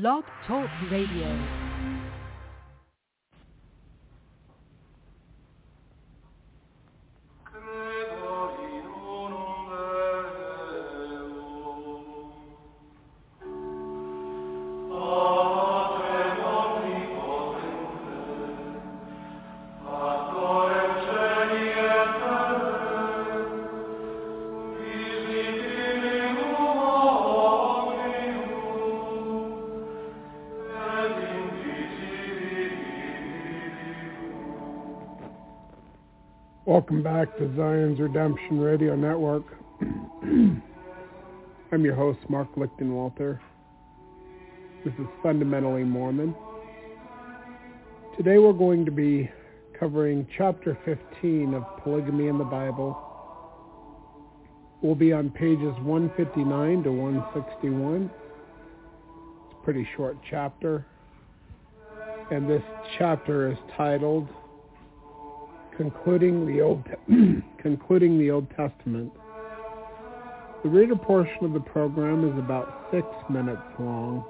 Blog Talk Radio. Welcome back to Zion's Redemption Radio Network. I'm your host, Mark Lichtenwalter. This is Fundamentally Mormon. Today we're going to be covering chapter 15 of Polygamy in the Bible. We'll be on pages 159 to 161. It's a pretty short chapter. And this chapter is titled concluding the Old concluding the Old Testament. The reader portion of the program is about six minutes long.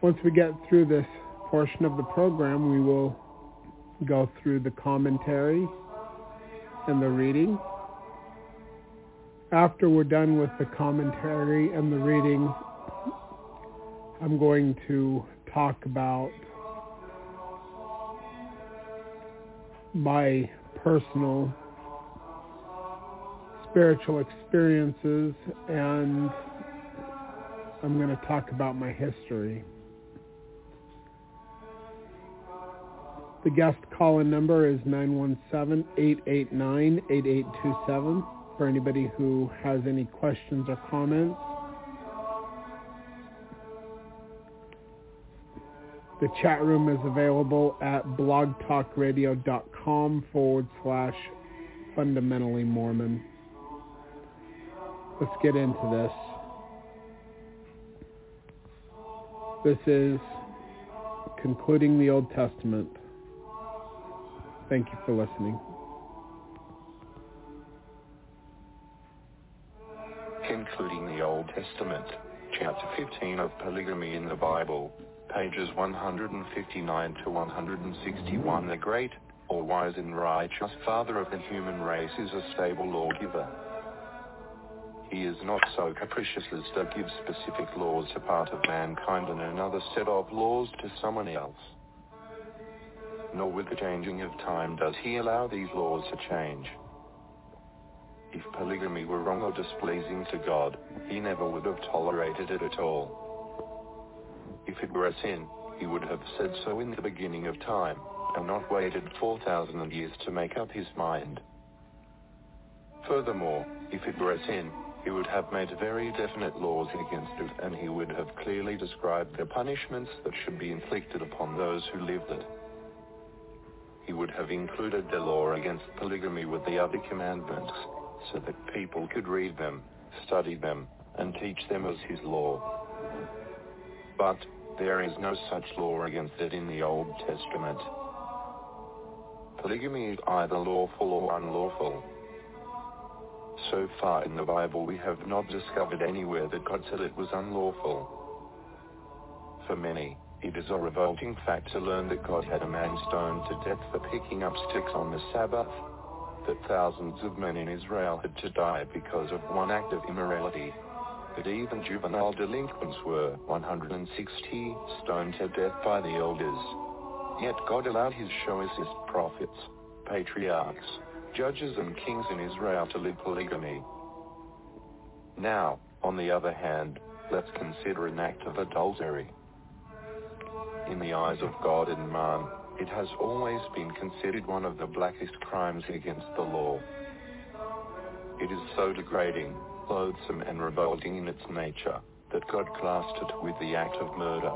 Once we get through this portion of the program, we will go through the commentary and the reading. After we're done with the commentary and the reading, I'm going to talk about my personal spiritual experiences and I'm going to talk about my history. The guest call-in number is 917-889-8827 for anybody who has any questions or comments. The chat room is available at blogtalkradio.com forward slash fundamentally Mormon. Let's get into this. This is concluding the Old Testament. Thank you for listening. Concluding the Old Testament, chapter 15 of Polygamy in the Bible pages 159 to 161 The great, or wise and righteous Father of the human race is a stable lawgiver. He is not so capricious as to give specific laws to part of mankind and another set of laws to someone else. Nor with the changing of time does he allow these laws to change. If polygamy were wrong or displeasing to God, he never would have tolerated it at all. If it were a sin, he would have said so in the beginning of time, and not waited 4,000 years to make up his mind. Furthermore, if it were a sin, he would have made very definite laws against it, and he would have clearly described the punishments that should be inflicted upon those who lived it. He would have included the law against polygamy with the other commandments, so that people could read them, study them, and teach them as his law. But, there is no such law against it in the Old Testament. Polygamy is either lawful or unlawful. So far in the Bible we have not discovered anywhere that God said it was unlawful. For many, it is a revolting fact to learn that God had a man stoned to death for picking up sticks on the Sabbath, that thousands of men in Israel had to die because of one act of immorality, even juvenile delinquents were 160 stoned to death by the elders. Yet God allowed his choicest prophets, patriarchs, judges and kings in Israel to live polygamy. Now, on the other hand, let's consider an act of adultery. In the eyes of God and man, it has always been considered one of the blackest crimes against the law. It is so degrading, loathsome and revolting in its nature, that God classed it with the act of murder.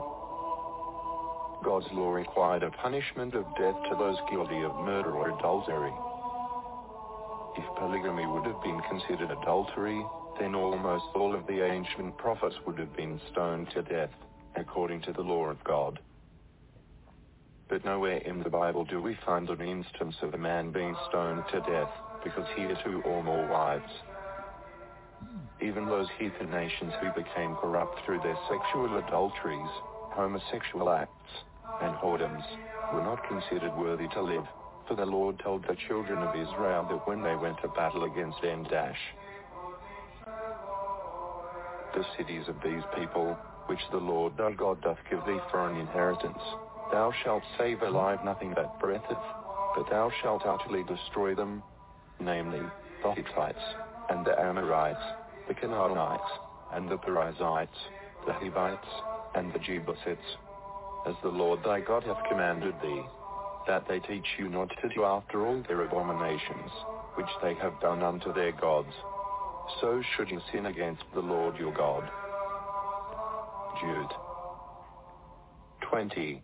God's law required a punishment of death to those guilty of murder or adultery. If polygamy would have been considered adultery, then almost all of the ancient prophets would have been stoned to death, according to the law of God. But nowhere in the Bible do we find an instance of a man being stoned to death because he had two or more wives. Even those heathen nations who became corrupt through their sexual adulteries, homosexual acts, and whoredoms, were not considered worthy to live, for the Lord told the children of Israel that when they went to battle against Endash, the cities of these people, which the Lord thy God doth give thee for an inheritance, thou shalt save alive nothing that breatheth, but thou shalt utterly destroy them, namely, the Hittites, and the Amorites, the Canaanites, and the Perizzites, the Hivites, and the Jebusites, as the Lord thy God hath commanded thee, that they teach you not to do after all their abominations, which they have done unto their gods. So should you sin against the Lord your God. Jude 20,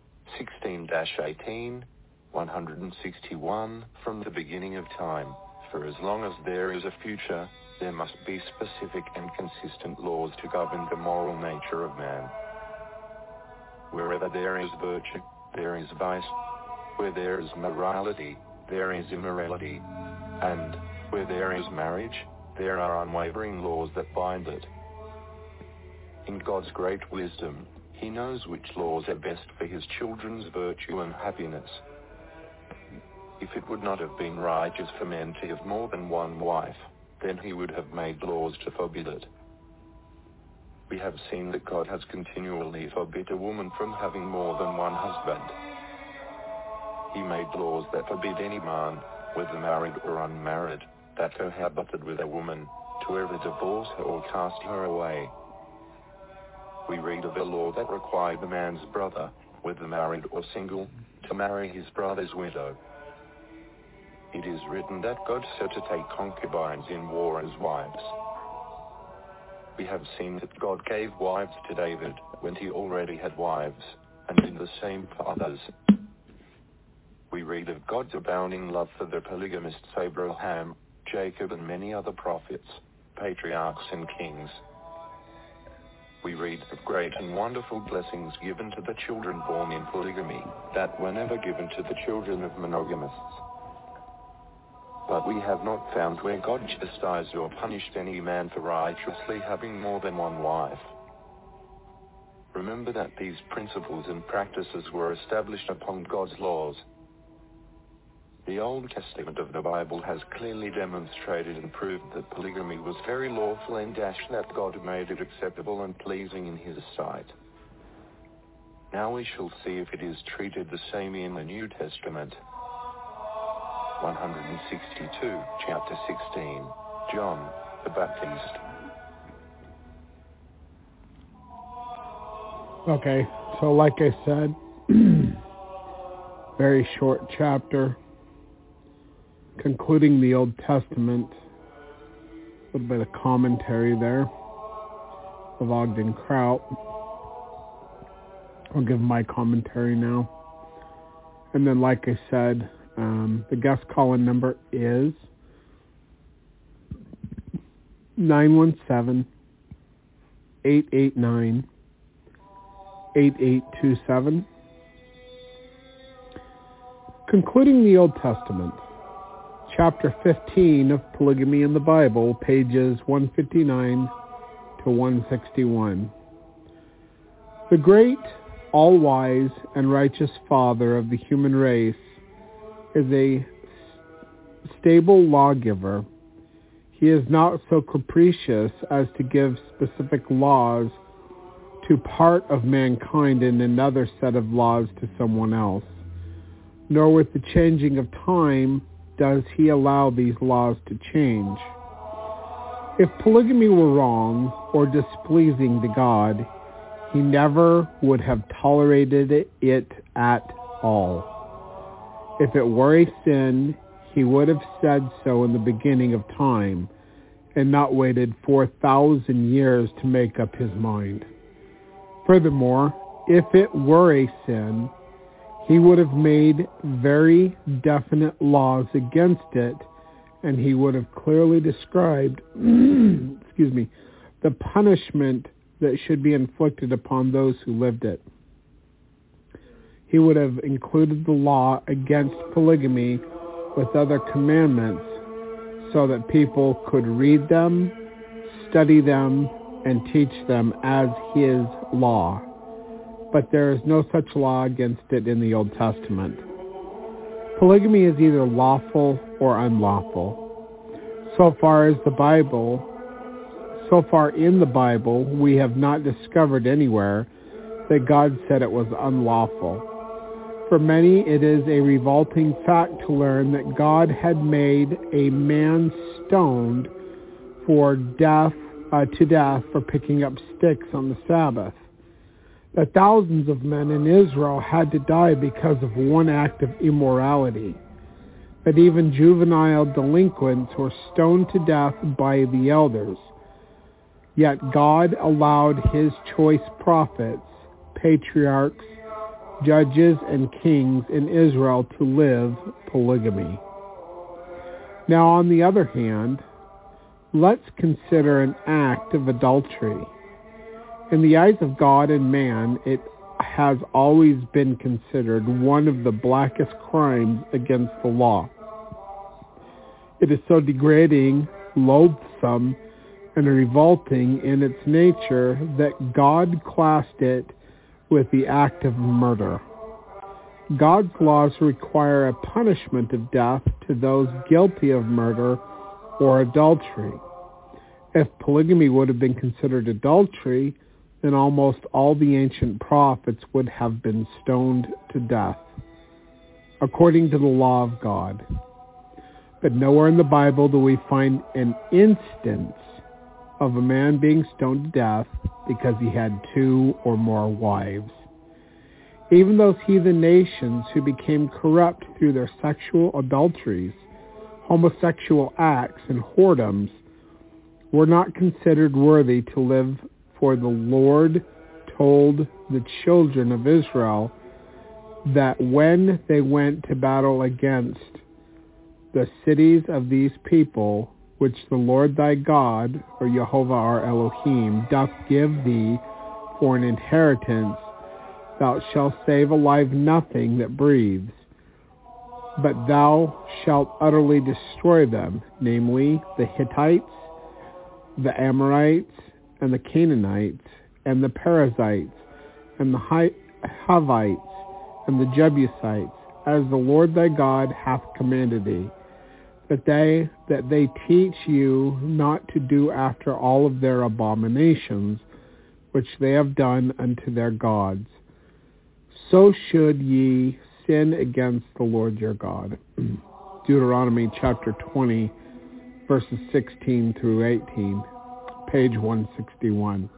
16-18, 161 From the beginning of time, for as long as there is a future, there must be specific and consistent laws to govern the moral nature of man. Wherever there is virtue, there is vice. Where there is morality, there is immorality. And, where there is marriage, there are unwavering laws that bind it. In God's great wisdom, he knows which laws are best for his children's virtue and happiness. If it would not have been righteous for men to have more than one wife, then he would have made laws to forbid it. We have seen that God has continually forbid a woman from having more than one husband. He made laws that forbid any man, whether married or unmarried, that cohabited with a woman, to ever divorce her or cast her away. We read of a law that required the man's brother, whether married or single, to marry his brother's widow. It is written that God said to take concubines in war as wives. We have seen that God gave wives to David when he already had wives, and in the same for others. We read of God's abounding love for the polygamists Abraham, Jacob and many other prophets, patriarchs and kings. We read of great and wonderful blessings given to the children born in polygamy, that were never given to the children of monogamists but we have not found where God chastised or punished any man for righteously having more than one wife. Remember that these principles and practices were established upon God's laws. The Old Testament of the Bible has clearly demonstrated and proved that polygamy was very lawful and that God made it acceptable and pleasing in his sight. Now we shall see if it is treated the same in the New Testament. 162, chapter 16, John the Baptist. Okay, so like I said, very short chapter, concluding the Old Testament, a little bit of commentary there of Ogden Kraut. I'll give my commentary now. And then, like I said, um, the guest call-in number is 917 889 8827. Concluding the Old Testament, chapter 15 of Polygamy in the Bible, pages 159 to 161. The great, all-wise, and righteous Father of the human race is a stable lawgiver. He is not so capricious as to give specific laws to part of mankind and another set of laws to someone else. Nor with the changing of time does he allow these laws to change. If polygamy were wrong or displeasing to God, he never would have tolerated it at all. If it were a sin, he would have said so in the beginning of time and not waited 4,000 years to make up his mind. Furthermore, if it were a sin, he would have made very definite laws against it, and he would have clearly described, excuse me, the punishment that should be inflicted upon those who lived it he would have included the law against polygamy with other commandments so that people could read them, study them and teach them as his law. But there is no such law against it in the Old Testament. Polygamy is either lawful or unlawful. So far as the Bible, so far in the Bible, we have not discovered anywhere that God said it was unlawful. For many, it is a revolting fact to learn that God had made a man stoned for death uh, to death for picking up sticks on the Sabbath. That thousands of men in Israel had to die because of one act of immorality. That even juvenile delinquents were stoned to death by the elders. Yet God allowed his choice prophets, patriarchs, judges, and kings in Israel to live polygamy. Now, on the other hand, let's consider an act of adultery. In the eyes of God and man, it has always been considered one of the blackest crimes against the law. It is so degrading, loathsome, and revolting in its nature that God classed it with the act of murder. God's laws require a punishment of death to those guilty of murder or adultery. If polygamy would have been considered adultery, then almost all the ancient prophets would have been stoned to death, according to the law of God. But nowhere in the Bible do we find an instance of a man being stoned to death because he had two or more wives. Even those heathen nations who became corrupt through their sexual adulteries, homosexual acts, and whoredoms were not considered worthy to live for the Lord told the children of Israel that when they went to battle against the cities of these people, which the Lord thy God, or Jehovah our Elohim, doth give thee for an inheritance, thou shalt save alive nothing that breathes, but thou shalt utterly destroy them, namely the Hittites, the Amorites, and the Canaanites, and the Perizzites, and the Hivites, and the Jebusites, as the Lord thy God hath commanded thee that they that they teach you not to do after all of their abominations which they have done unto their gods. So should ye sin against the Lord your God. Deuteronomy chapter 20, verses 16 through 18, page 161.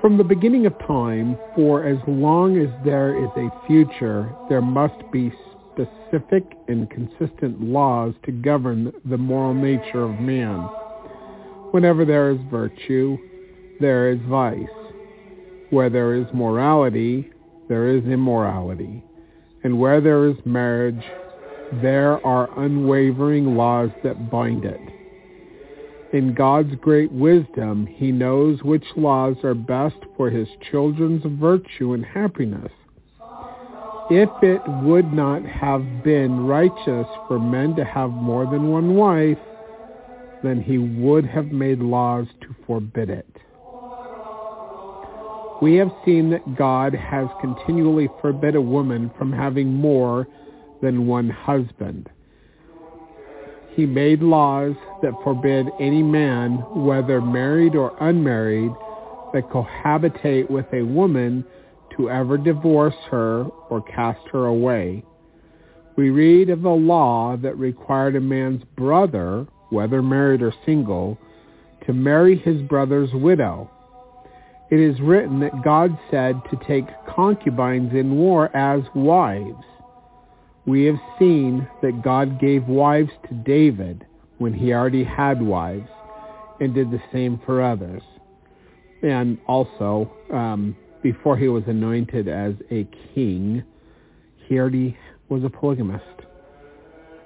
From the beginning of time, for as long as there is a future, there must be specific and consistent laws to govern the moral nature of man. Whenever there is virtue, there is vice. Where there is morality, there is immorality. And where there is marriage, there are unwavering laws that bind it. In God's great wisdom, he knows which laws are best for his children's virtue and happiness if it would not have been righteous for men to have more than one wife, then he would have made laws to forbid it. We have seen that God has continually forbid a woman from having more than one husband. He made laws that forbid any man, whether married or unmarried, that cohabitate with a woman to ever divorce her or cast her away. We read of a law that required a man's brother, whether married or single, to marry his brother's widow. It is written that God said to take concubines in war as wives. We have seen that God gave wives to David when he already had wives and did the same for others. And also, um, before he was anointed as a king, he already was a polygamist.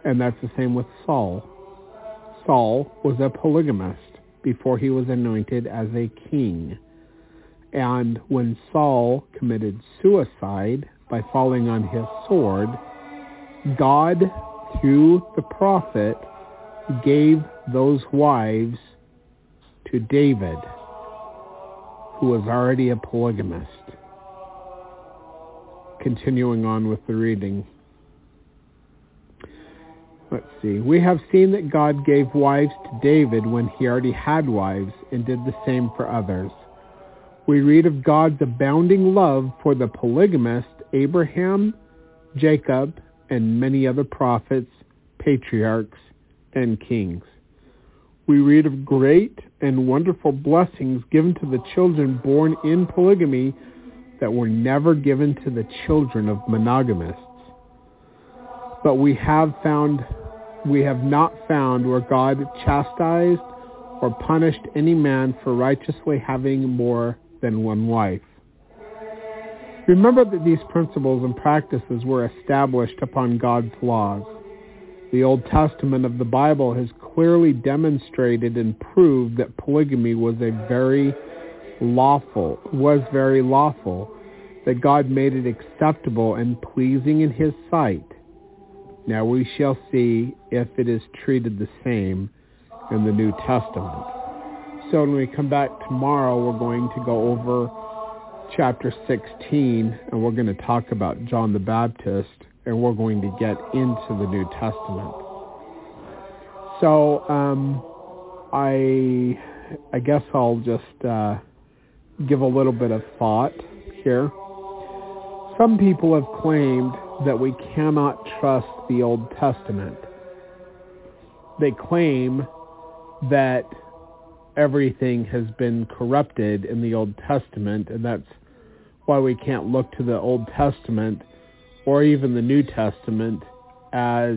And that's the same with Saul. Saul was a polygamist before he was anointed as a king. And when Saul committed suicide by falling on his sword, God, through the prophet, gave those wives to David, who was already a polygamist. Continuing on with the reading. Let's see. We have seen that God gave wives to David when he already had wives and did the same for others. We read of God's abounding love for the polygamist Abraham, Jacob, and many other prophets, patriarchs, and kings. We read of great and wonderful blessings given to the children born in polygamy that were never given to the children of monogamists. But we have found we have not found where God chastised or punished any man for righteously having more than one wife. Remember that these principles and practices were established upon God's laws. The Old Testament of the Bible has clearly demonstrated and proved that polygamy was a very lawful, was very lawful, that God made it acceptable and pleasing in his sight. Now we shall see if it is treated the same in the New Testament. So when we come back tomorrow, we're going to go over chapter 16, and we're going to talk about John the Baptist, and we're going to get into the New Testament. So um, I, I guess I'll just uh, give a little bit of thought here. Some people have claimed that we cannot trust the Old Testament. They claim that everything has been corrupted in the Old Testament, and that's why we can't look to the Old Testament or even the New Testament as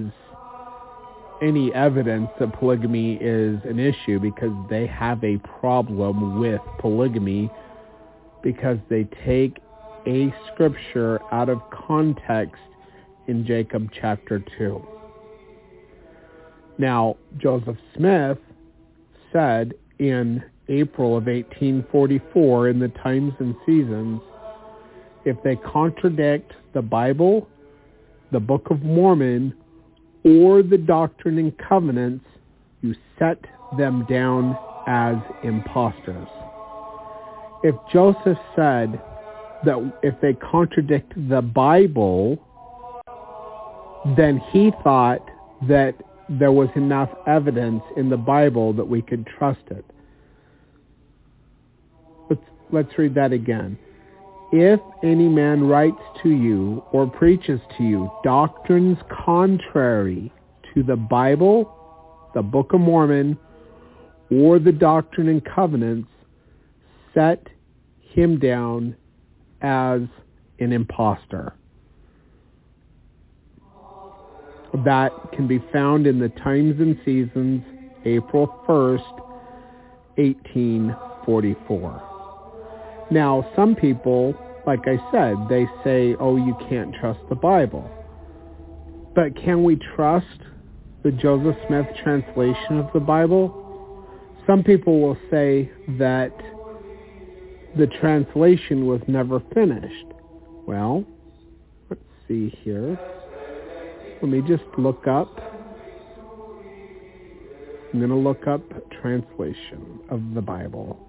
any evidence that polygamy is an issue because they have a problem with polygamy because they take a scripture out of context in Jacob chapter 2. Now, Joseph Smith said in April of 1844 in the Times and Seasons, if they contradict the Bible, the Book of Mormon, or the Doctrine and Covenants, you set them down as impostors. If Joseph said that if they contradict the Bible, then he thought that there was enough evidence in the Bible that we could trust it. Let's, let's read that again. If any man writes to you or preaches to you doctrines contrary to the Bible, the Book of Mormon, or the Doctrine and Covenants, set him down as an impostor. That can be found in the Times and Seasons, April 1st, 1844. Now, some people, like I said, they say, oh, you can't trust the Bible. But can we trust the Joseph Smith translation of the Bible? Some people will say that the translation was never finished. Well, let's see here. Let me just look up. I'm going to look up translation of the Bible.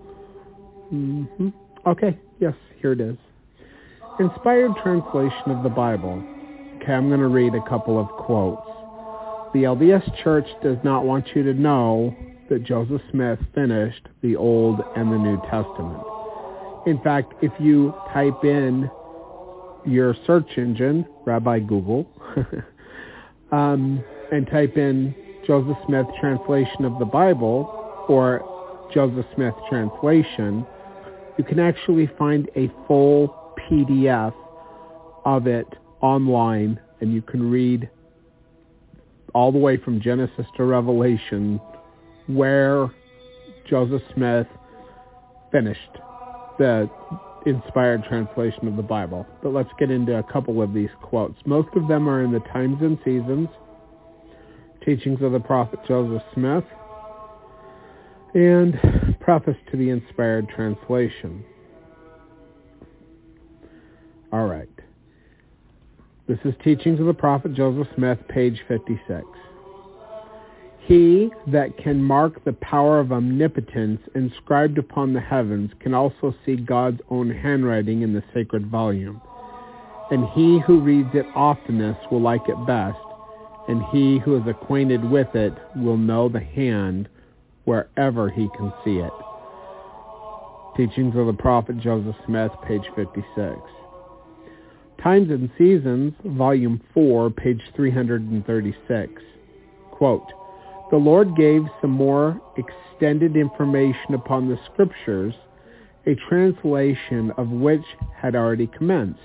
Mm-hmm. Okay, yes, here it is. Inspired translation of the Bible. Okay, I'm going to read a couple of quotes. The LDS Church does not want you to know that Joseph Smith finished the Old and the New Testament. In fact, if you type in your search engine, Rabbi Google, um, and type in Joseph Smith translation of the Bible or Joseph Smith translation, you can actually find a full PDF of it online and you can read all the way from Genesis to Revelation where Joseph Smith finished the inspired translation of the Bible. But let's get into a couple of these quotes. Most of them are in the Times and Seasons, Teachings of the Prophet Joseph Smith, and Preface to the Inspired Translation. All right. This is Teachings of the Prophet Joseph Smith, page 56. He that can mark the power of omnipotence inscribed upon the heavens can also see God's own handwriting in the sacred volume. And he who reads it oftenest will like it best, and he who is acquainted with it will know the hand wherever he can see it. Teachings of the Prophet Joseph Smith, page 56. Times and Seasons, volume 4, page 336. Quote, the Lord gave some more extended information upon the scriptures, a translation of which had already commenced.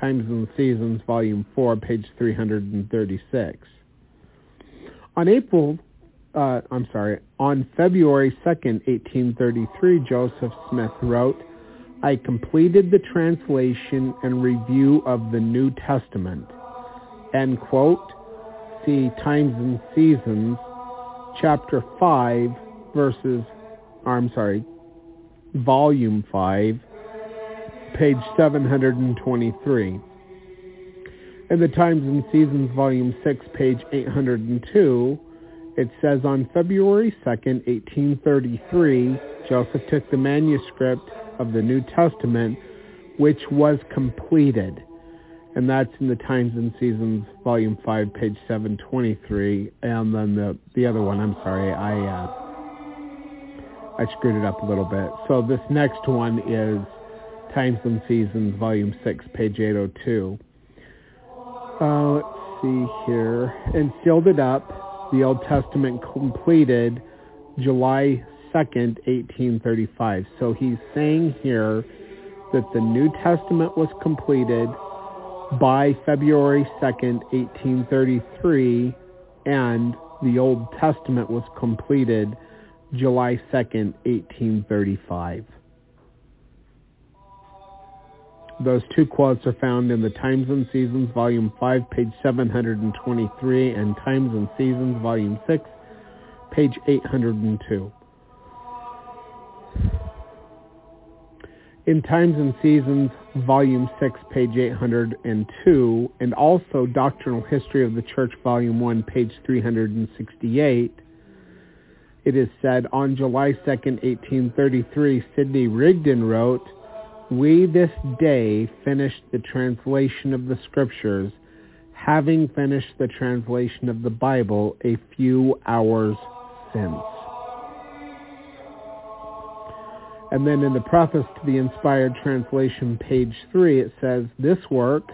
Times and Seasons, Volume 4, page 336. On April, uh, I'm sorry, on February 2nd, 1833, Joseph Smith wrote, I completed the translation and review of the New Testament. End quote. See Times and Seasons, chapter 5, verses, I'm sorry, volume 5, page 723. In the Times and Seasons, volume 6, page 802, it says on February 2nd, 1833, Joseph took the manuscript of the New Testament, which was completed and that's in the Times and Seasons, Volume 5, page 723. And then the, the other one, I'm sorry, I, uh, I screwed it up a little bit. So this next one is Times and Seasons, Volume 6, page 802. Uh, let's see here. And sealed it up, the Old Testament completed July 2nd, 1835. So he's saying here that the New Testament was completed by February 2nd, 1833, and the Old Testament was completed July 2nd, 1835. Those two quotes are found in the Times and Seasons, Volume 5, page 723, and Times and Seasons, Volume 6, page 802. in Times and Seasons, Volume 6, page 802, and also Doctrinal History of the Church, Volume 1, page 368, it is said, on July 2, 1833, Sidney Rigdon wrote, We this day finished the translation of the Scriptures, having finished the translation of the Bible a few hours since. And then in the preface to the Inspired Translation, page 3, it says, This work,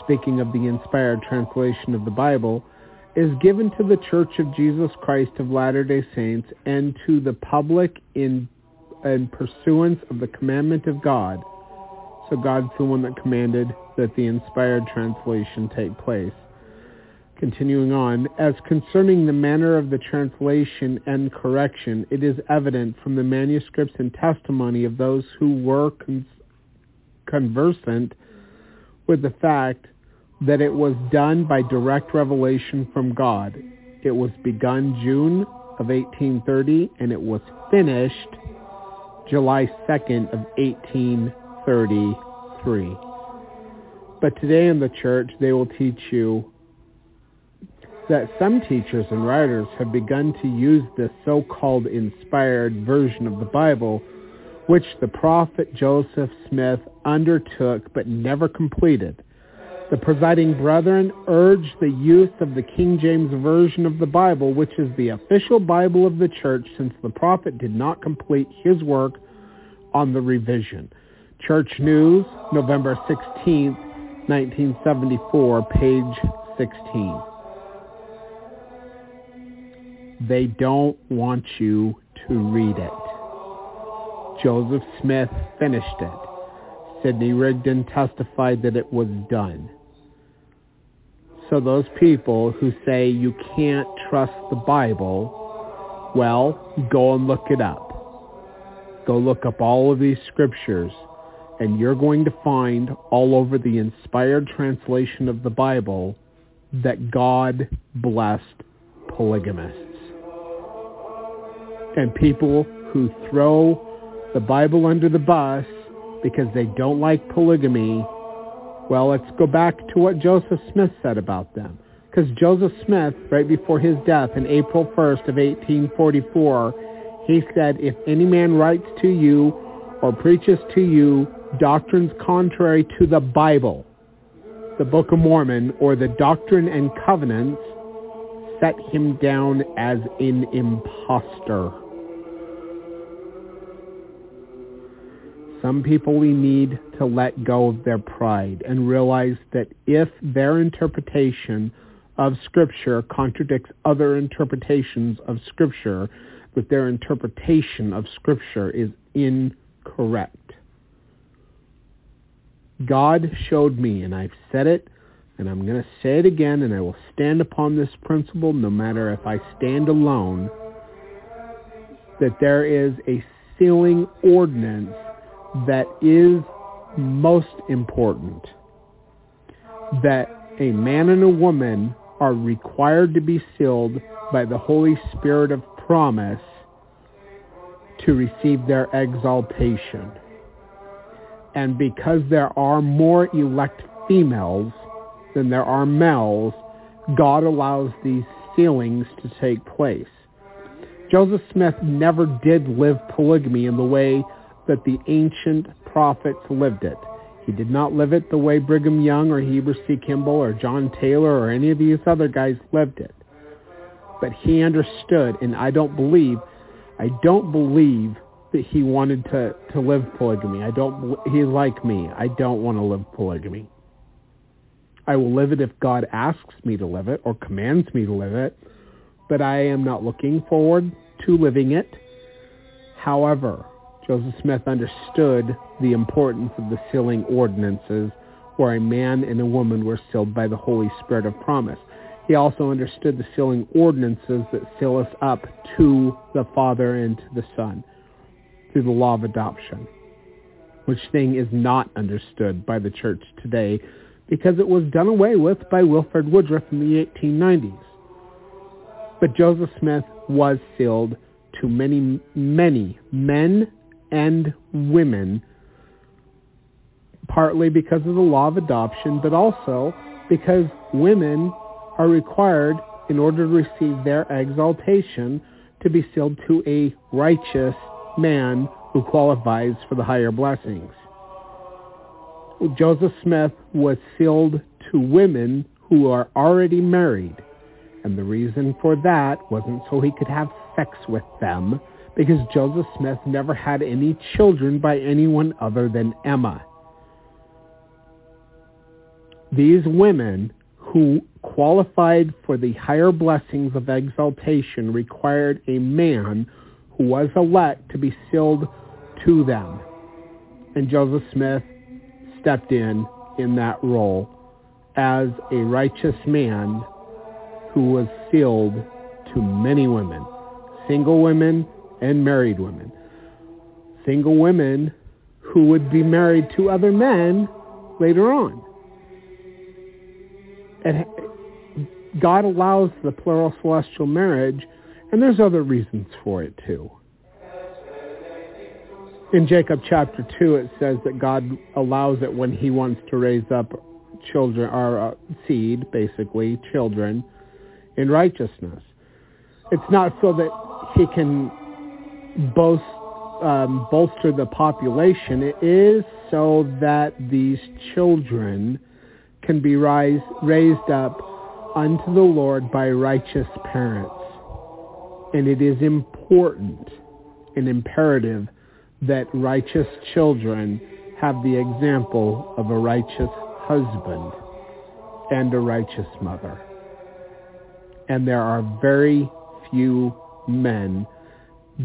speaking of the inspired translation of the Bible, is given to the Church of Jesus Christ of Latter-day Saints and to the public in, in pursuance of the commandment of God. So God's the one that commanded that the inspired translation take place. Continuing on, as concerning the manner of the translation and correction, it is evident from the manuscripts and testimony of those who were con- conversant with the fact that it was done by direct revelation from God. It was begun June of 1830 and it was finished July 2nd of 1833. But today in the church, they will teach you that some teachers and writers have begun to use this so-called inspired version of the Bible, which the prophet Joseph Smith undertook but never completed. The presiding brethren urge the use of the King James Version of the Bible, which is the official Bible of the church since the prophet did not complete his work on the revision. Church News, November 16, 1974, page 16. They don't want you to read it. Joseph Smith finished it. Sidney Rigdon testified that it was done. So those people who say you can't trust the Bible, well, go and look it up. Go look up all of these scriptures and you're going to find all over the inspired translation of the Bible that God blessed polygamists and people who throw the Bible under the bus because they don't like polygamy, well, let's go back to what Joseph Smith said about them. Because Joseph Smith, right before his death in April 1st of 1844, he said, if any man writes to you or preaches to you doctrines contrary to the Bible, the Book of Mormon, or the Doctrine and Covenants, set him down as an impostor. Some people we need to let go of their pride and realize that if their interpretation of Scripture contradicts other interpretations of Scripture, that their interpretation of Scripture is incorrect. God showed me, and I've said it, and I'm going to say it again, and I will stand upon this principle no matter if I stand alone, that there is a sealing ordinance that is most important. That a man and a woman are required to be sealed by the Holy Spirit of promise to receive their exaltation. And because there are more elect females than there are males, God allows these sealings to take place. Joseph Smith never did live polygamy in the way that the ancient prophets lived it. He did not live it the way Brigham Young or Heber C. Kimball or John Taylor or any of these other guys lived it. But he understood, and I don't believe, I don't believe that he wanted to, to live polygamy. I don't, he's like me. I don't want to live polygamy. I will live it if God asks me to live it or commands me to live it, but I am not looking forward to living it. However, Joseph Smith understood the importance of the sealing ordinances where a man and a woman were sealed by the Holy Spirit of promise. He also understood the sealing ordinances that seal us up to the Father and to the Son through the law of adoption, which thing is not understood by the church today because it was done away with by Wilford Woodruff in the 1890s. But Joseph Smith was sealed to many, many men and women, partly because of the law of adoption, but also because women are required, in order to receive their exaltation, to be sealed to a righteous man who qualifies for the higher blessings. Joseph Smith was sealed to women who are already married. And the reason for that wasn't so he could have sex with them, because Joseph Smith never had any children by anyone other than Emma. These women who qualified for the higher blessings of exaltation required a man who was elect to be sealed to them. And Joseph Smith stepped in in that role as a righteous man who was sealed to many women, single women and married women. Single women who would be married to other men later on. And God allows the plural celestial marriage, and there's other reasons for it too. In Jacob chapter 2, it says that God allows it when he wants to raise up children, or uh, seed, basically, children, in righteousness. It's not so that he can boast, um, bolster the population. It is so that these children can be rise, raised up unto the Lord by righteous parents. And it is important and imperative that righteous children have the example of a righteous husband and a righteous mother. And there are very few men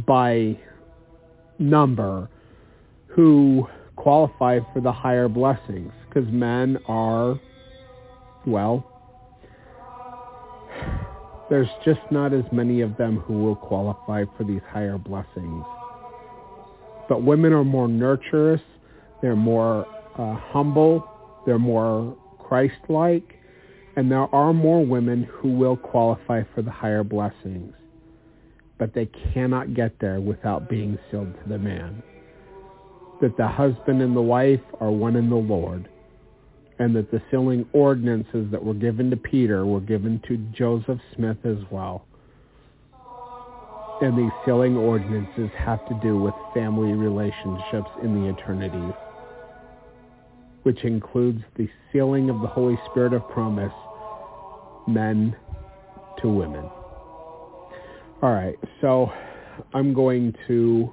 by number who qualify for the higher blessings because men are, well, there's just not as many of them who will qualify for these higher blessings. But women are more nurturous, they're more uh, humble, they're more Christ-like, and there are more women who will qualify for the higher blessings but they cannot get there without being sealed to the man. That the husband and the wife are one in the Lord, and that the sealing ordinances that were given to Peter were given to Joseph Smith as well. And these sealing ordinances have to do with family relationships in the eternities, which includes the sealing of the Holy Spirit of promise, men to women. All right, so I'm going to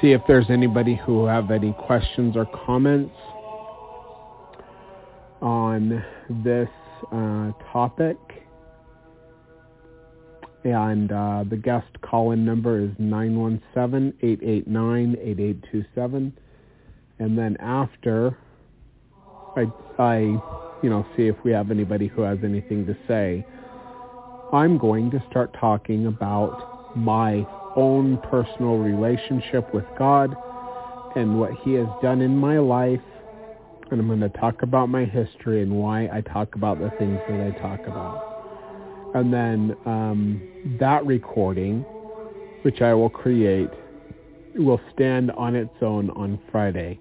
see if there's anybody who have any questions or comments on this uh, topic. And uh, the guest call-in number is 917-889-8827. And then after, I, I, you know, see if we have anybody who has anything to say. I'm going to start talking about my own personal relationship with God and what he has done in my life. And I'm going to talk about my history and why I talk about the things that I talk about. And then um, that recording, which I will create, will stand on its own on Friday.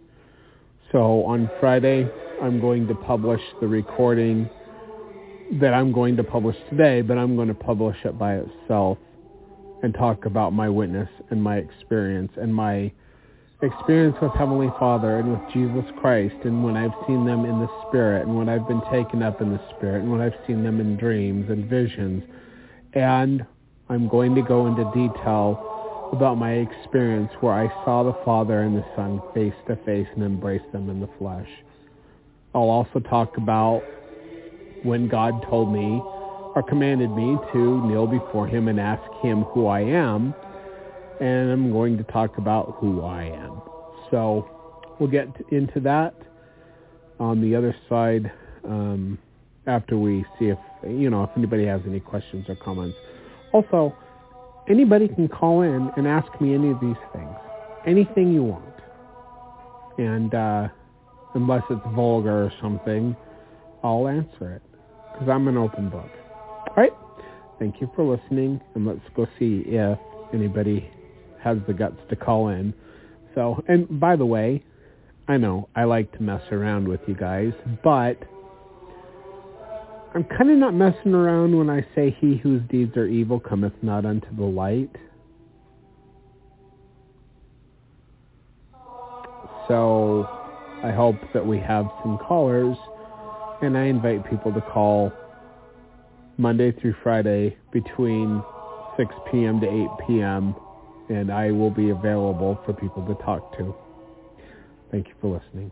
So on Friday, I'm going to publish the recording that I'm going to publish today, but I'm going to publish it by itself and talk about my witness and my experience and my experience with Heavenly Father and with Jesus Christ and when I've seen them in the Spirit and when I've been taken up in the Spirit and when I've seen them in dreams and visions. And I'm going to go into detail about my experience where I saw the Father and the Son face to face and embrace them in the flesh. I'll also talk about when God told me or commanded me to kneel before him and ask him who I am. And I'm going to talk about who I am. So we'll get into that on the other side um, after we see if, you know, if anybody has any questions or comments. Also, anybody can call in and ask me any of these things. Anything you want. And uh, unless it's vulgar or something, I'll answer it because I'm an open book. All right. Thank you for listening, and let's go see if anybody has the guts to call in. So, and by the way, I know I like to mess around with you guys, but I'm kind of not messing around when I say he whose deeds are evil cometh not unto the light. So I hope that we have some callers, and I invite people to call Monday through Friday between 6 p.m. to 8 p.m. and I will be available for people to talk to. Thank you for listening.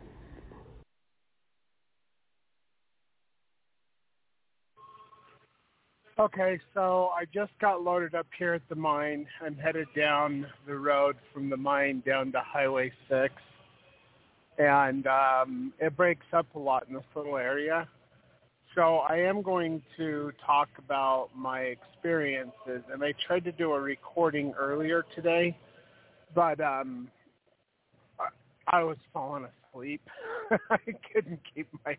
Okay, so I just got loaded up here at the mine. I'm headed down the road from the mine down to Highway 6. And um, it breaks up a lot in this little area. So I am going to talk about my experiences, and I tried to do a recording earlier today, but um, I was falling asleep. I couldn't keep my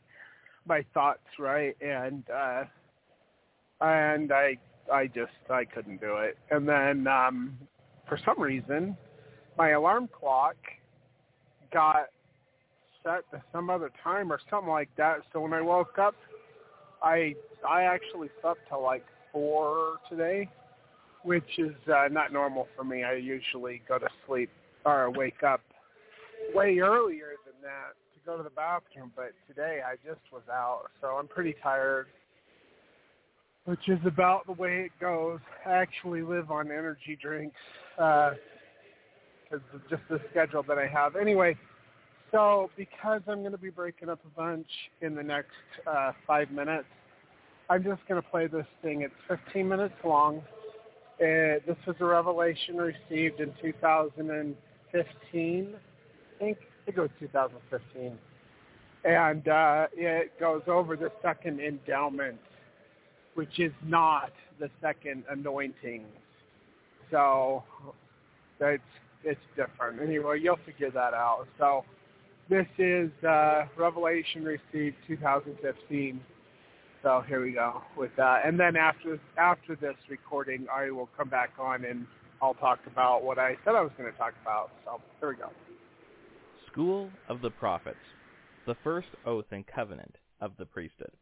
my thoughts right, and uh, and I I just I couldn't do it. And then um, for some reason, my alarm clock got set to some other time or something like that. So when I woke up I I actually slept till like four today, which is uh, not normal for me. I usually go to sleep or wake up way earlier than that to go to the bathroom, but today I just was out, so I'm pretty tired. Which is about the way it goes. I actually live on energy drinks because uh, of just the schedule that I have. Anyway, so because I'm going to be breaking up a bunch in the next uh, five minutes, I'm just going to play this thing. It's 15 minutes long. Uh, this was a revelation received in 2015. I think, it was 2015. And uh, it goes over the second endowment, which is not the second anointing. So it's it's different. Anyway, you'll figure that out. So this is uh, Revelation received 2015. So here we go with that. And then after after this recording, I will come back on and I'll talk about what I said I was going to talk about. So here we go. School of the Prophets, the first oath and covenant of the priesthood.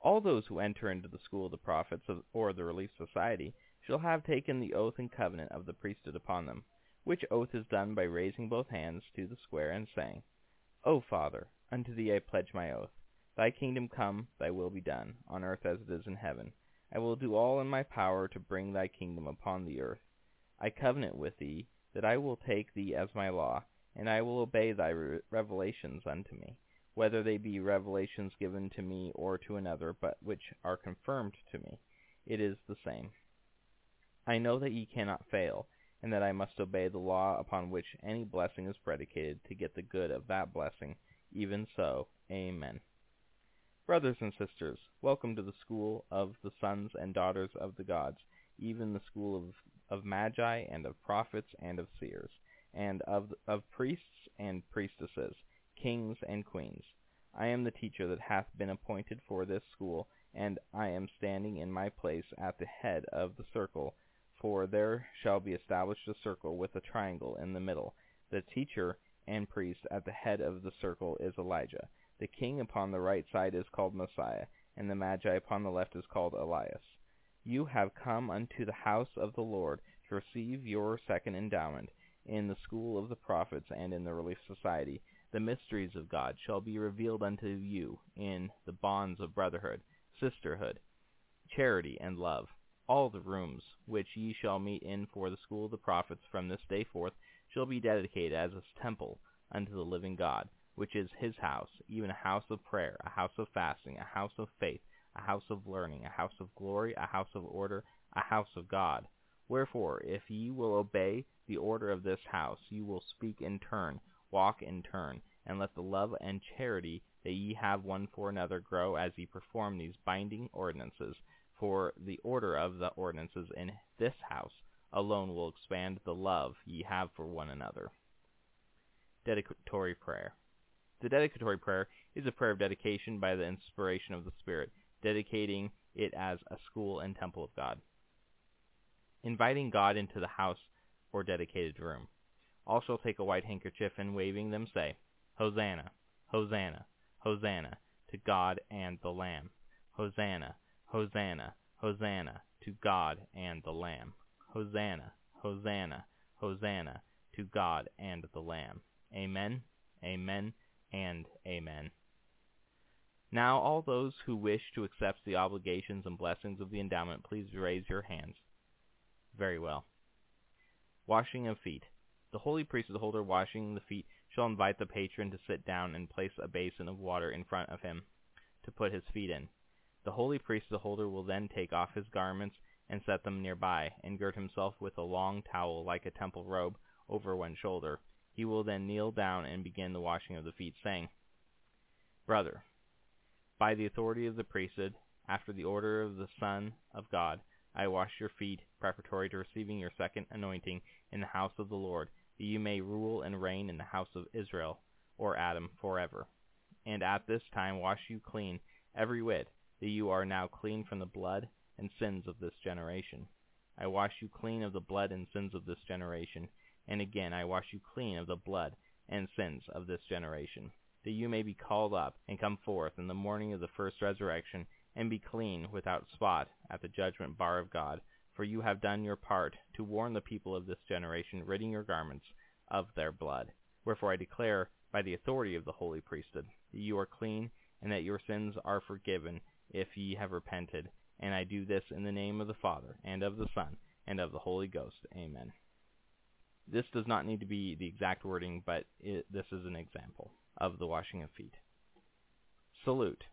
All those who enter into the school of the prophets or the Relief Society shall have taken the oath and covenant of the priesthood upon them, which oath is done by raising both hands to the square and saying, O Father, unto thee I pledge my oath. Thy kingdom come, thy will be done, on earth as it is in heaven. I will do all in my power to bring thy kingdom upon the earth. I covenant with thee that I will take thee as my law, and I will obey thy revelations unto me, whether they be revelations given to me or to another, but which are confirmed to me. It is the same. I know that ye cannot fail, and that I must obey the law upon which any blessing is predicated to get the good of that blessing. Even so, Amen. Brothers and sisters, welcome to the school of the sons and daughters of the gods, even the school of, of magi and of prophets and of seers and of, of priests and priestesses, kings and queens. I am the teacher that hath been appointed for this school, and I am standing in my place at the head of the circle, for there shall be established a circle with a triangle in the middle. The teacher and priest at the head of the circle is Elijah. The king upon the right side is called Messiah, and the Magi upon the left is called Elias. You have come unto the house of the Lord to receive your second endowment in the school of the prophets and in the Relief Society, the mysteries of God shall be revealed unto you in the bonds of brotherhood, sisterhood, charity, and love. All the rooms which ye shall meet in for the school of the prophets from this day forth shall be dedicated as a temple unto the living God, which is his house, even a house of prayer, a house of fasting, a house of faith, a house of learning, a house of glory, a house of order, a house of God. Wherefore, if ye will obey the order of this house, you will speak in turn, walk in turn, and let the love and charity that ye have one for another grow as ye perform these binding ordinances. For the order of the ordinances in this house alone will expand the love ye have for one another. Dedicatory Prayer The dedicatory prayer is a prayer of dedication by the inspiration of the Spirit, dedicating it as a school and temple of God. Inviting God into the house or dedicated room. All shall take a white handkerchief and waving them say, Hosanna, Hosanna, Hosanna, to God and the Lamb. Hosanna, Hosanna, Hosanna, to God and the Lamb. Hosanna, Hosanna, Hosanna, to God and the Lamb. Amen, amen, and amen. Now all those who wish to accept the obligations and blessings of the endowment, please raise your hands. Very well. Washing of feet. The holy priesthood holder washing the feet shall invite the patron to sit down and place a basin of water in front of him to put his feet in. The holy priest the holder will then take off his garments and set them nearby, and gird himself with a long towel like a temple robe over one shoulder. He will then kneel down and begin the washing of the feet, saying, Brother, by the authority of the priesthood, after the order of the Son of God, I wash your feet, preparatory to receiving your second anointing in the house of the Lord, that you may rule and reign in the house of Israel, or Adam, forever. And at this time wash you clean, every whit, that you are now clean from the blood and sins of this generation. I wash you clean of the blood and sins of this generation, and again I wash you clean of the blood and sins of this generation, that you may be called up and come forth in the morning of the first resurrection, and be clean without spot at the judgment bar of God, for you have done your part to warn the people of this generation, ridding your garments of their blood. Wherefore I declare by the authority of the holy priesthood that you are clean, and that your sins are forgiven if ye have repented. And I do this in the name of the Father, and of the Son, and of the Holy Ghost. Amen. This does not need to be the exact wording, but it, this is an example of the washing of feet. Salute.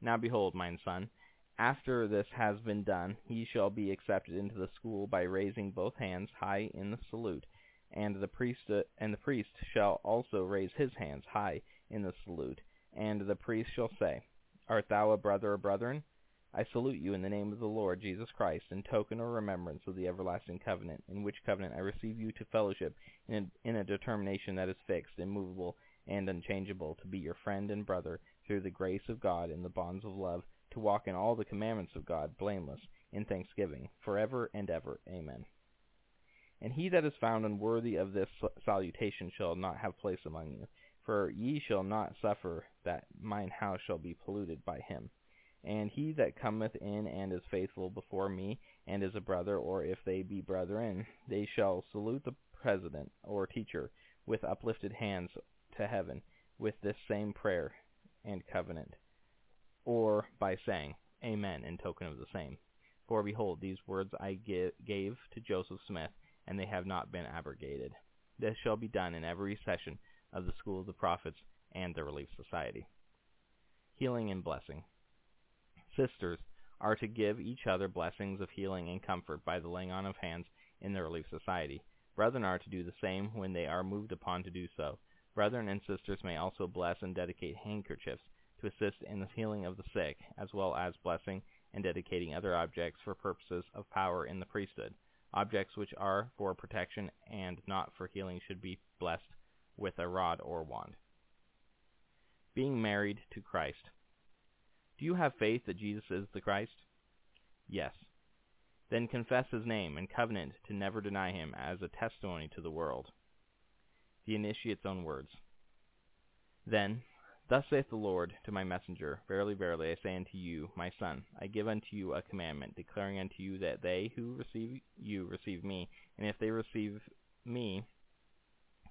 Now behold, mine son, after this has been done, he shall be accepted into the school by raising both hands high in the salute, and the priest uh, and the priest shall also raise his hands high in the salute, and the priest shall say, Art thou a brother or brethren? I salute you in the name of the Lord Jesus Christ, in token or remembrance of the everlasting covenant, in which covenant I receive you to fellowship in a, in a determination that is fixed, immovable, and unchangeable, to be your friend and brother through the grace of God in the bonds of love to walk in all the commandments of God blameless in thanksgiving forever and ever. Amen. And he that is found unworthy of this salutation shall not have place among you. For ye shall not suffer that mine house shall be polluted by him. And he that cometh in and is faithful before me, and is a brother, or if they be brethren, they shall salute the president or teacher with uplifted hands to heaven, with this same prayer and covenant, or by saying, Amen, in token of the same. For behold, these words I gave to Joseph Smith, and they have not been abrogated. This shall be done in every session of the School of the Prophets and the Relief Society. Healing and Blessing Sisters are to give each other blessings of healing and comfort by the laying on of hands in the Relief Society. Brethren are to do the same when they are moved upon to do so. Brethren and sisters may also bless and dedicate handkerchiefs to assist in the healing of the sick, as well as blessing and dedicating other objects for purposes of power in the priesthood. Objects which are for protection and not for healing should be blessed with a rod or wand. Being married to Christ. Do you have faith that Jesus is the Christ? Yes. Then confess his name and covenant to never deny him as a testimony to the world. The initiate's own words. Then, Thus saith the Lord to my messenger, Verily, verily, I say unto you, my son, I give unto you a commandment, declaring unto you that they who receive you receive me, and if they receive me,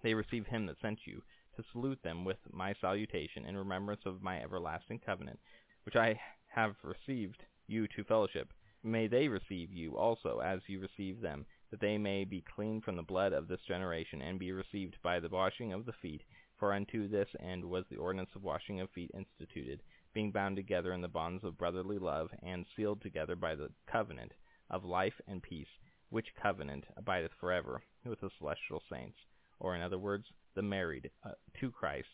they receive him that sent you, to salute them with my salutation in remembrance of my everlasting covenant, which I have received you to fellowship. May they receive you also as you receive them, that they may be clean from the blood of this generation, and be received by the washing of the feet, for unto this end was the ordinance of washing of feet instituted, being bound together in the bonds of brotherly love, and sealed together by the covenant of life and peace, which covenant abideth forever with the celestial saints, or in other words, the married uh, to Christ.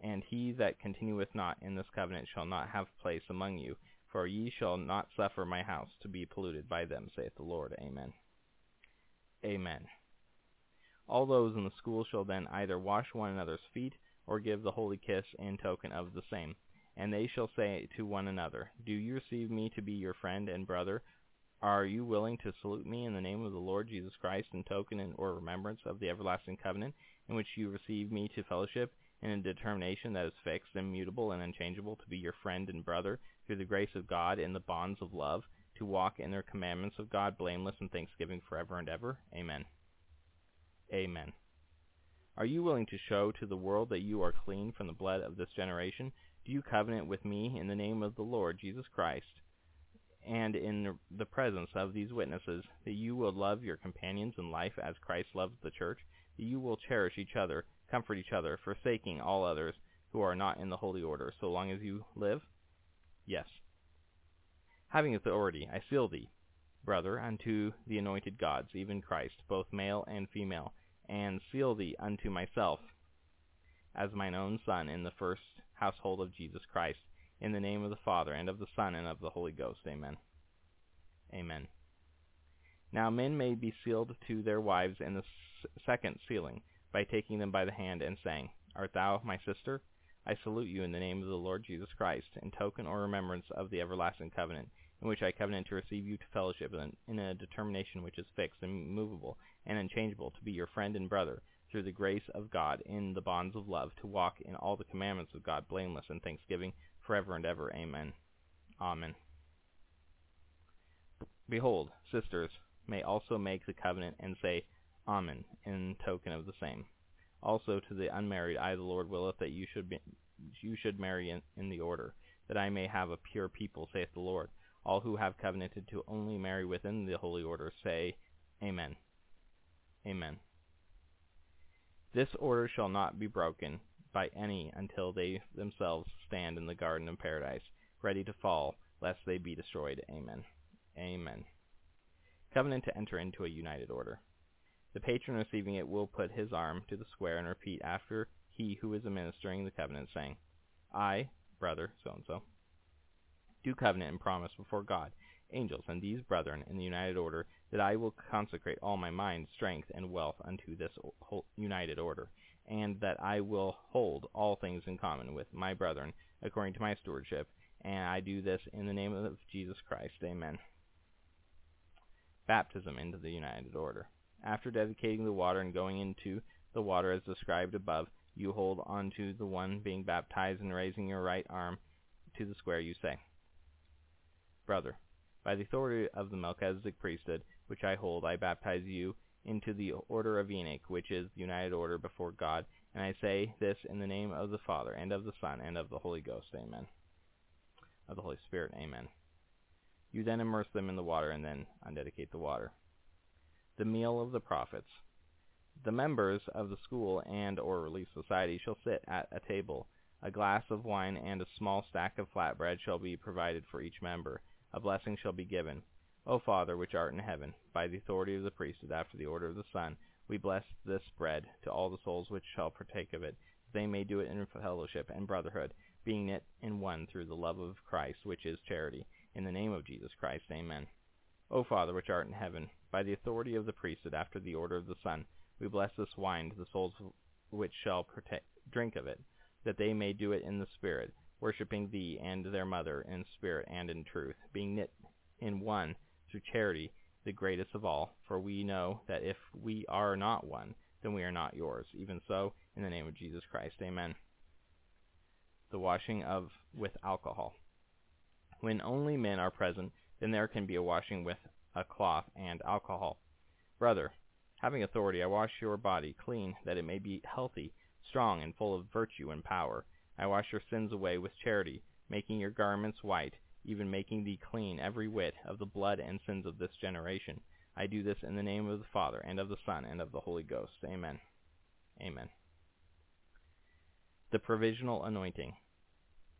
And he that continueth not in this covenant shall not have place among you, for ye shall not suffer my house to be polluted by them, saith the Lord. Amen. Amen. All those in the school shall then either wash one another's feet, or give the holy kiss in token of the same. And they shall say to one another, Do you receive me to be your friend and brother? Are you willing to salute me in the name of the Lord Jesus Christ in token or remembrance of the everlasting covenant, in which you receive me to fellowship, in a determination that is fixed, immutable, and unchangeable, to be your friend and brother, through the grace of God, in the bonds of love, to walk in their commandments of God, blameless in thanksgiving forever and ever? Amen. Amen. Are you willing to show to the world that you are clean from the blood of this generation? Do you covenant with me in the name of the Lord Jesus Christ and in the presence of these witnesses that you will love your companions in life as Christ loves the church, that you will cherish each other, comfort each other, forsaking all others who are not in the holy order, so long as you live? Yes. Having authority, I seal thee, brother, unto the anointed gods, even Christ, both male and female, and seal thee unto myself as mine own son in the first household of Jesus Christ, in the name of the Father, and of the Son, and of the Holy Ghost. Amen. Amen. Now men may be sealed to their wives in the second sealing, by taking them by the hand, and saying, Art thou my sister? I salute you in the name of the Lord Jesus Christ, in token or remembrance of the everlasting covenant, in which I covenant to receive you to fellowship in a determination which is fixed and immovable and unchangeable, to be your friend and brother, through the grace of God in the bonds of love, to walk in all the commandments of God blameless in thanksgiving forever and ever. Amen. Amen. Behold, sisters may also make the covenant and say, Amen, in token of the same. Also to the unmarried, I the Lord willeth that you should be, you should marry in, in the order, that I may have a pure people, saith the Lord. All who have covenanted to only marry within the holy order say, Amen. Amen. This order shall not be broken by any until they themselves stand in the garden of paradise, ready to fall, lest they be destroyed. Amen. Amen. Covenant to enter into a united order. The patron receiving it will put his arm to the square and repeat after he who is administering the covenant, saying, I, brother so-and-so, do covenant and promise before God, angels, and these brethren in the united order, that I will consecrate all my mind, strength, and wealth unto this united order, and that I will hold all things in common with my brethren according to my stewardship, and I do this in the name of Jesus Christ. Amen. Baptism into the united order. After dedicating the water and going into the water as described above, you hold on to the one being baptized and raising your right arm to the square you say, Brother, by the authority of the Melchizedek priesthood, which I hold, I baptize you into the order of Enoch, which is the united order before God, and I say this in the name of the Father, and of the Son, and of the Holy Ghost. Amen. Of the Holy Spirit. Amen. You then immerse them in the water, and then undedicate the water. The meal of the prophets. The members of the school and or relief society shall sit at a table. A glass of wine and a small stack of flatbread shall be provided for each member. A blessing shall be given. O Father, which art in heaven, by the authority of the priesthood after the order of the Son, we bless this bread to all the souls which shall partake of it, that they may do it in fellowship and brotherhood, being knit in one through the love of Christ, which is charity. In the name of Jesus Christ, amen. O Father, which art in heaven, by the authority of the priesthood after the order of the Son, we bless this wine to the souls which shall partake, drink of it, that they may do it in the Spirit, worshipping Thee and their Mother in spirit and in truth, being knit in one through charity, the greatest of all. For we know that if we are not one, then we are not yours. Even so, in the name of Jesus Christ, amen. The washing of with alcohol. When only men are present, then there can be a washing with a cloth and alcohol. Brother, having authority, I wash your body clean, that it may be healthy, strong, and full of virtue and power. I wash your sins away with charity, making your garments white, even making thee clean every whit of the blood and sins of this generation. I do this in the name of the Father, and of the Son, and of the Holy Ghost. Amen. Amen. The provisional anointing.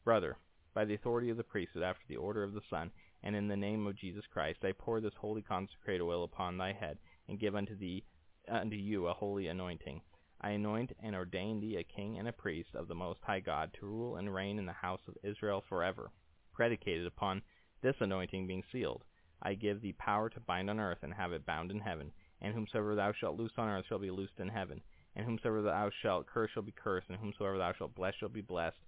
Brother, by the authority of the priesthood after the order of the Son, and in the name of Jesus Christ, I pour this holy consecrated oil upon thy head, and give unto thee unto you a holy anointing. I anoint and ordain thee a king and a priest of the Most High God, to rule and reign in the house of Israel forever predicated upon this anointing being sealed. I give thee power to bind on earth, and have it bound in heaven. And whomsoever thou shalt loose on earth shall be loosed in heaven. And whomsoever thou shalt curse shall be cursed, and whomsoever thou shalt bless shall be blessed.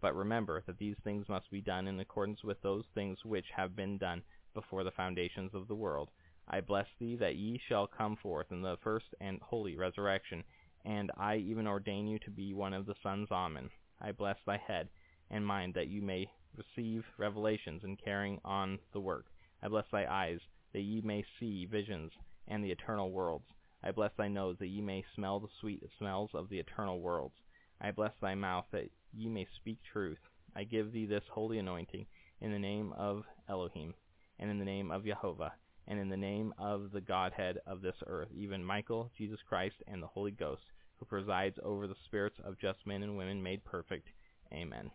But remember that these things must be done in accordance with those things which have been done before the foundations of the world. I bless thee that ye shall come forth in the first and holy resurrection, and I even ordain you to be one of the sons of Amen. I bless thy head and mind that you may receive revelations in carrying on the work. I bless thy eyes, that ye may see visions and the eternal worlds. I bless thy nose, that ye may smell the sweet smells of the eternal worlds. I bless thy mouth, that ye may speak truth. I give thee this holy anointing, in the name of Elohim, and in the name of Jehovah, and in the name of the Godhead of this earth, even Michael, Jesus Christ, and the Holy Ghost, who presides over the spirits of just men and women made perfect. Amen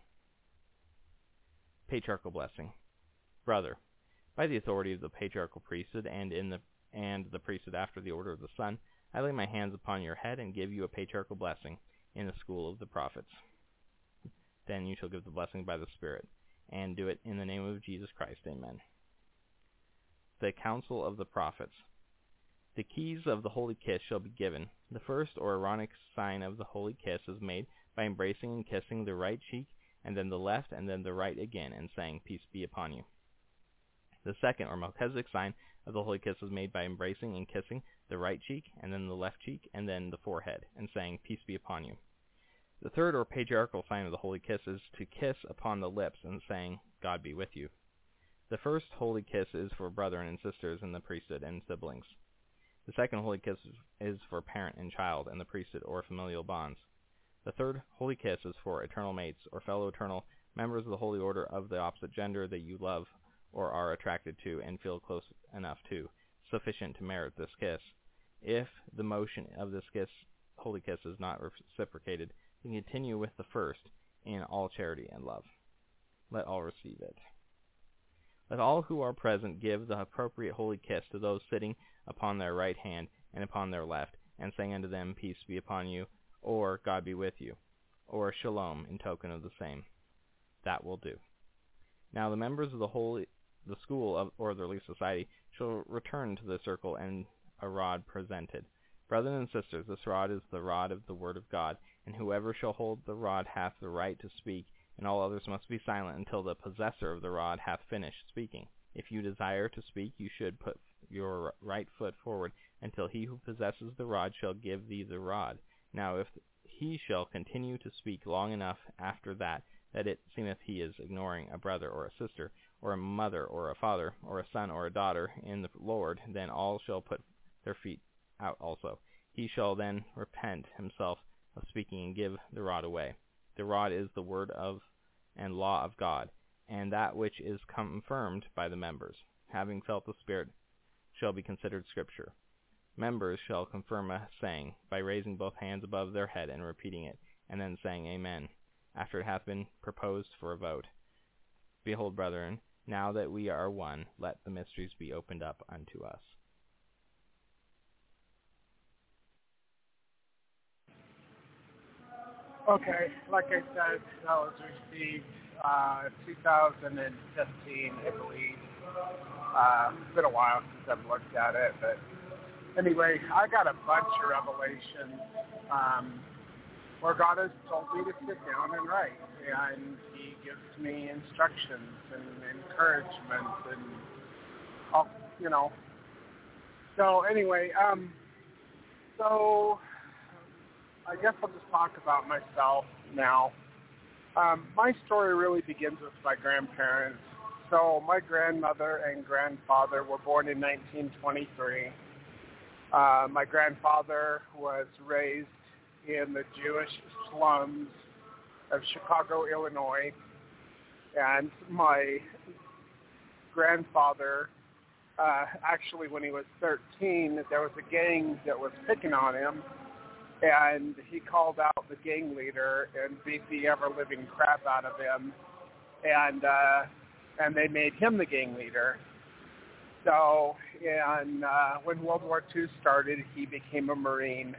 patriarchal blessing. Brother, by the authority of the patriarchal priesthood and in the and the priesthood after the order of the Son, I lay my hands upon your head and give you a patriarchal blessing in the school of the prophets. Then you shall give the blessing by the Spirit, and do it in the name of Jesus Christ. Amen. The Council of the Prophets. The keys of the holy kiss shall be given. The first or Aaronic sign of the holy kiss is made by embracing and kissing the right cheek and then the left, and then the right again, and saying, Peace be upon you. The second, or Melchizedek sign of the holy kiss was made by embracing and kissing the right cheek, and then the left cheek, and then the forehead, and saying, Peace be upon you. The third, or patriarchal sign of the holy kiss is to kiss upon the lips, and saying, God be with you. The first holy kiss is for brethren and sisters in the priesthood and siblings. The second holy kiss is for parent and child in the priesthood or familial bonds. The third holy kiss is for eternal mates or fellow eternal members of the holy order of the opposite gender that you love or are attracted to and feel close enough to, sufficient to merit this kiss. If the motion of this kiss, holy kiss is not reciprocated, then continue with the first in all charity and love. Let all receive it. Let all who are present give the appropriate holy kiss to those sitting upon their right hand and upon their left, and saying unto them, Peace be upon you, or God be with you, or shalom in token of the same. That will do. Now the members of the holy, the school of, or the relief society shall return to the circle and a rod presented. Brothers and sisters, this rod is the rod of the word of God, and whoever shall hold the rod hath the right to speak, and all others must be silent until the possessor of the rod hath finished speaking. If you desire to speak, you should put your right foot forward until he who possesses the rod shall give thee the rod. Now if he shall continue to speak long enough after that, that it seemeth he is ignoring a brother or a sister, or a mother or a father, or a son or a daughter in the Lord, then all shall put their feet out also. He shall then repent himself of speaking and give the rod away. The rod is the word of and law of God, and that which is confirmed by the members, having felt the Spirit, shall be considered Scripture. Members shall confirm a saying by raising both hands above their head and repeating it, and then saying Amen, after it hath been proposed for a vote. Behold, brethren, now that we are one, let the mysteries be opened up unto us. Okay, like I said, that was received uh, 2015, I believe. Uh, it's been a while since I've looked at it, but anyway, I got a bunch of revelations um, where God has told me to sit down and write, and He gives me instructions and encouragement and all, you know. So anyway, um, so I guess I'll just talk about myself now. Um, my story really begins with my grandparents. So my grandmother and grandfather were born in 1923. Uh, my grandfather was raised in the Jewish slums of Chicago, Illinois, and my grandfather, uh, actually when he was 13, there was a gang that was picking on him and he called out the gang leader and beat the ever living crap out of him and uh and they made him the gang leader. So and uh when world war ii started he became a marine.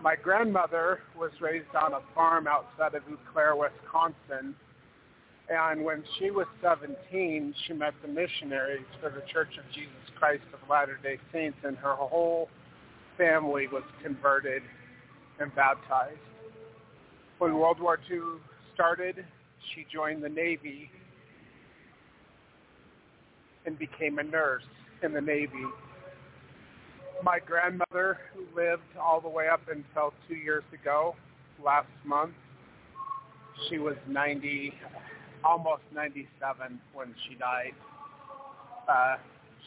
My grandmother was raised on a farm outside of eau claire wisconsin. And when she was 17 she met the missionaries for the church of jesus christ of latter day saints and her whole family was converted and baptized. When World War II started, she joined the Navy and became a nurse in the Navy. My grandmother who lived all the way up until two years ago, last month. She was 90, almost 97 when she died. Uh,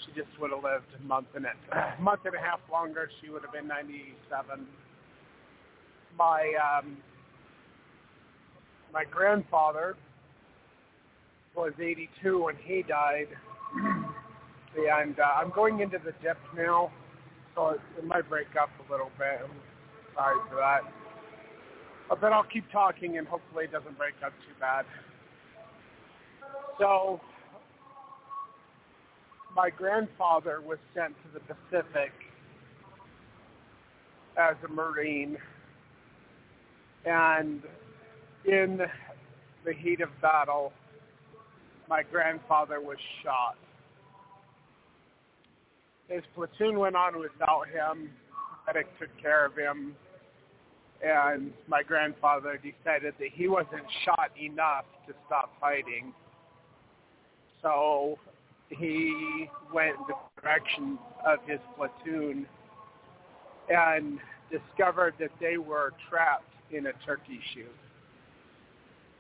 she just would have lived a month and a month and a half longer. She would have been 97. My um, my grandfather was 82 when he died, and uh, I'm going into the dip now, so it, it might break up a little bit. I'm sorry for that. But I'll keep talking, and hopefully it doesn't break up too bad. So my grandfather was sent to the Pacific as a Marine, and in the heat of battle, my grandfather was shot. His platoon went on without him. Medic took care of him, and my grandfather decided that he wasn't shot enough to stop fighting. So he went in the direction of his platoon and discovered that they were trapped in a turkey shoot.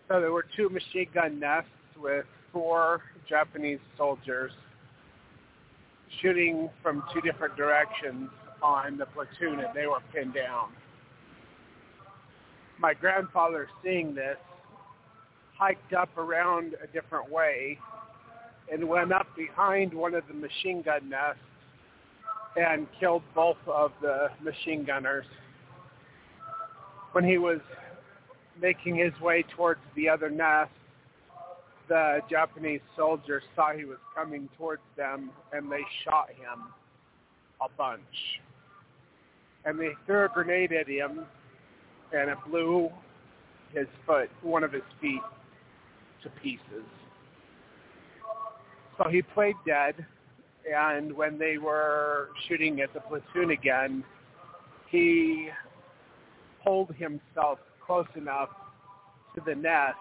So there were two machine gun nests with four Japanese soldiers shooting from two different directions on the platoon and they were pinned down. My grandfather seeing this hiked up around a different way and went up behind one of the machine gun nests and killed both of the machine gunners. When he was making his way towards the other nest, the Japanese soldiers saw he was coming towards them and they shot him a bunch. And they threw a grenade at him and it blew his foot, one of his feet, to pieces. So he played dead, and when they were shooting at the platoon again, he pulled himself close enough to the nest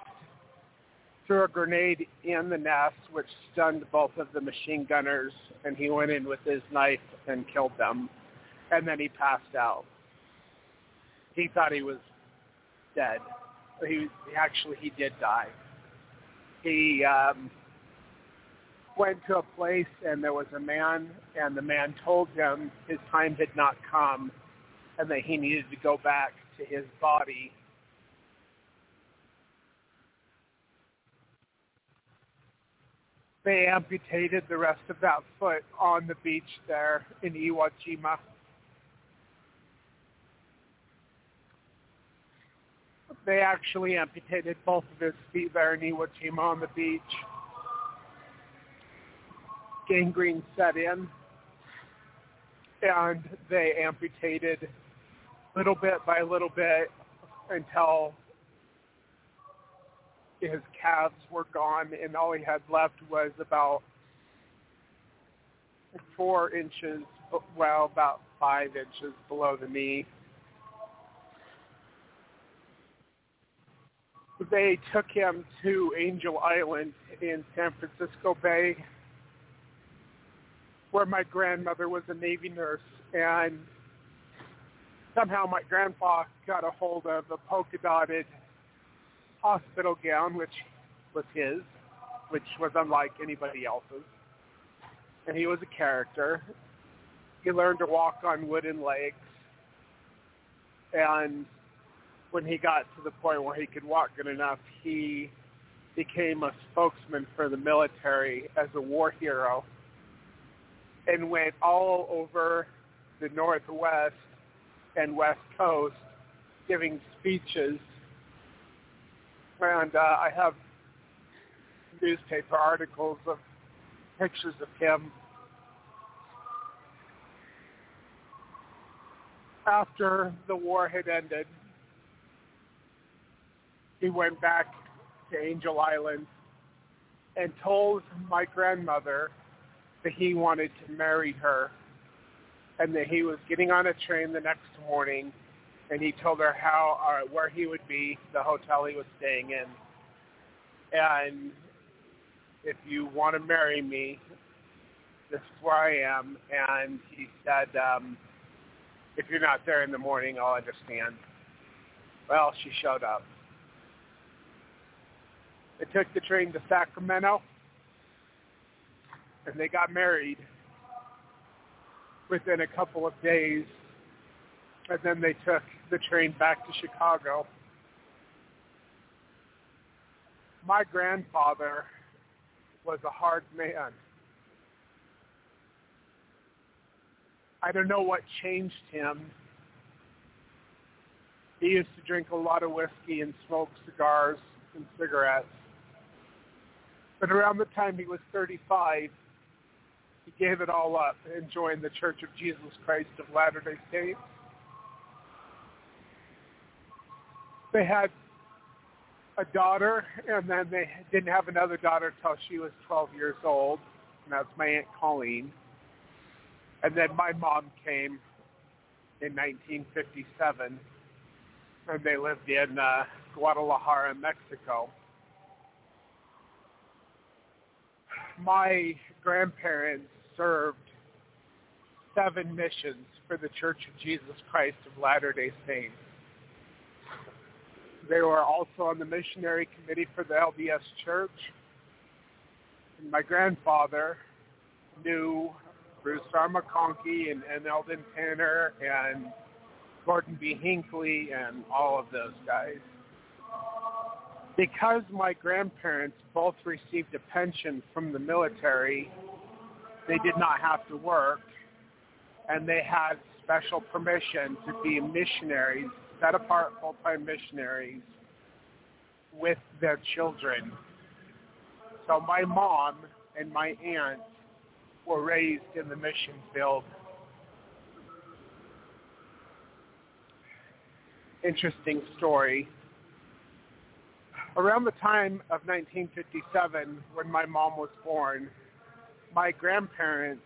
threw a grenade in the nest, which stunned both of the machine gunners, and he went in with his knife and killed them, and then he passed out. He thought he was dead. He actually he did die. He um, went to a place and there was a man, and the man told him his time had not come, and that he needed to go back to his body they amputated the rest of that foot on the beach there in Iwo Jima. They actually amputated both of his feet there in Iwo Jima on the beach. Gangrene set in, and they amputated little bit by little bit until his calves were gone, and all he had left was about four inches, well, about five inches below the knee. They took him to Angel Island in San Francisco Bay, where my grandmother was a Navy nurse, and somehow my grandpa got a hold of a polka dotted hospital gown, which was his, which was unlike anybody else's. And he was a character. He learned to walk on wooden legs. And when he got to the point where he could walk good enough, he became a spokesman for the military as a war hero and went all over the Northwest and West Coast giving speeches and uh, I have newspaper articles of pictures of him. After the war had ended, he went back to Angel Island and told my grandmother that he wanted to marry her and that he was getting on a train the next morning and he told her how uh, where he would be, the hotel he was staying in, and if you want to marry me, this is where I am. And he said, um, if you're not there in the morning, I'll understand. Well, she showed up. They took the train to Sacramento, and they got married within a couple of days. And then they took the train back to Chicago. My grandfather was a hard man. I don't know what changed him. He used to drink a lot of whiskey and smoke cigars and cigarettes. But around the time he was 35, he gave it all up and joined the Church of Jesus Christ of Latter-day Saints. They had a daughter, and then they didn't have another daughter until she was 12 years old, and that's my aunt Colleen. And then my mom came in 1957, and they lived in uh, Guadalajara, Mexico. My grandparents served seven missions for the Church of Jesus Christ of Latter-day Saints. They were also on the missionary committee for the LDS Church. And my grandfather knew Bruce R. McConkie and, and Eldon Tanner and Gordon B. Hinckley and all of those guys. Because my grandparents both received a pension from the military, they did not have to work, and they had special permission to be missionaries set apart full-time missionaries with their children. So my mom and my aunt were raised in the mission field. Interesting story. Around the time of 1957, when my mom was born, my grandparents,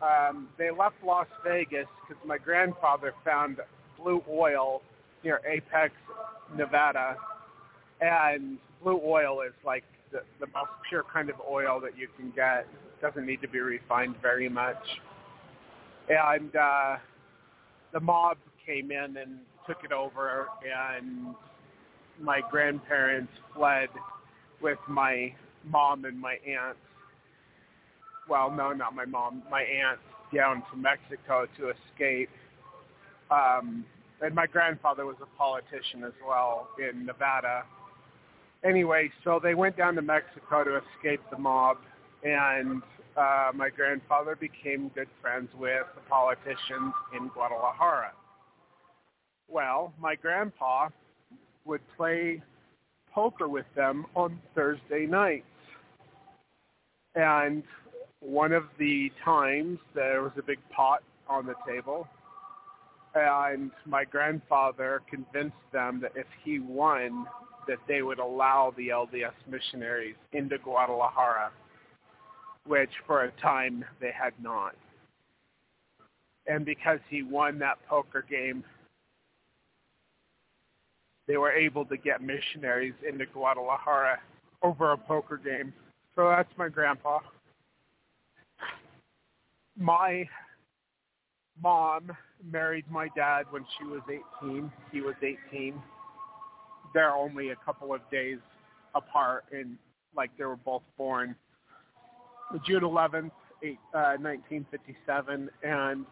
um, they left Las Vegas because my grandfather found blue oil near Apex, Nevada, and blue oil is like the, the most pure kind of oil that you can get. Doesn't need to be refined very much. And uh, the mob came in and took it over, and my grandparents fled with my mom and my aunt. Well, no, not my mom, my aunt down to Mexico to escape. Um, and my grandfather was a politician as well in Nevada. Anyway, so they went down to Mexico to escape the mob, and uh, my grandfather became good friends with the politicians in Guadalajara. Well, my grandpa would play poker with them on Thursday nights. And one of the times there was a big pot on the table and my grandfather convinced them that if he won that they would allow the LDS missionaries into Guadalajara, which for a time they had not. And because he won that poker game, they were able to get missionaries into Guadalajara over a poker game. So that's my grandpa. My mom married my dad when she was 18. He was 18. They're only a couple of days apart, and like they were both born June 11th, eight, uh, 1957, and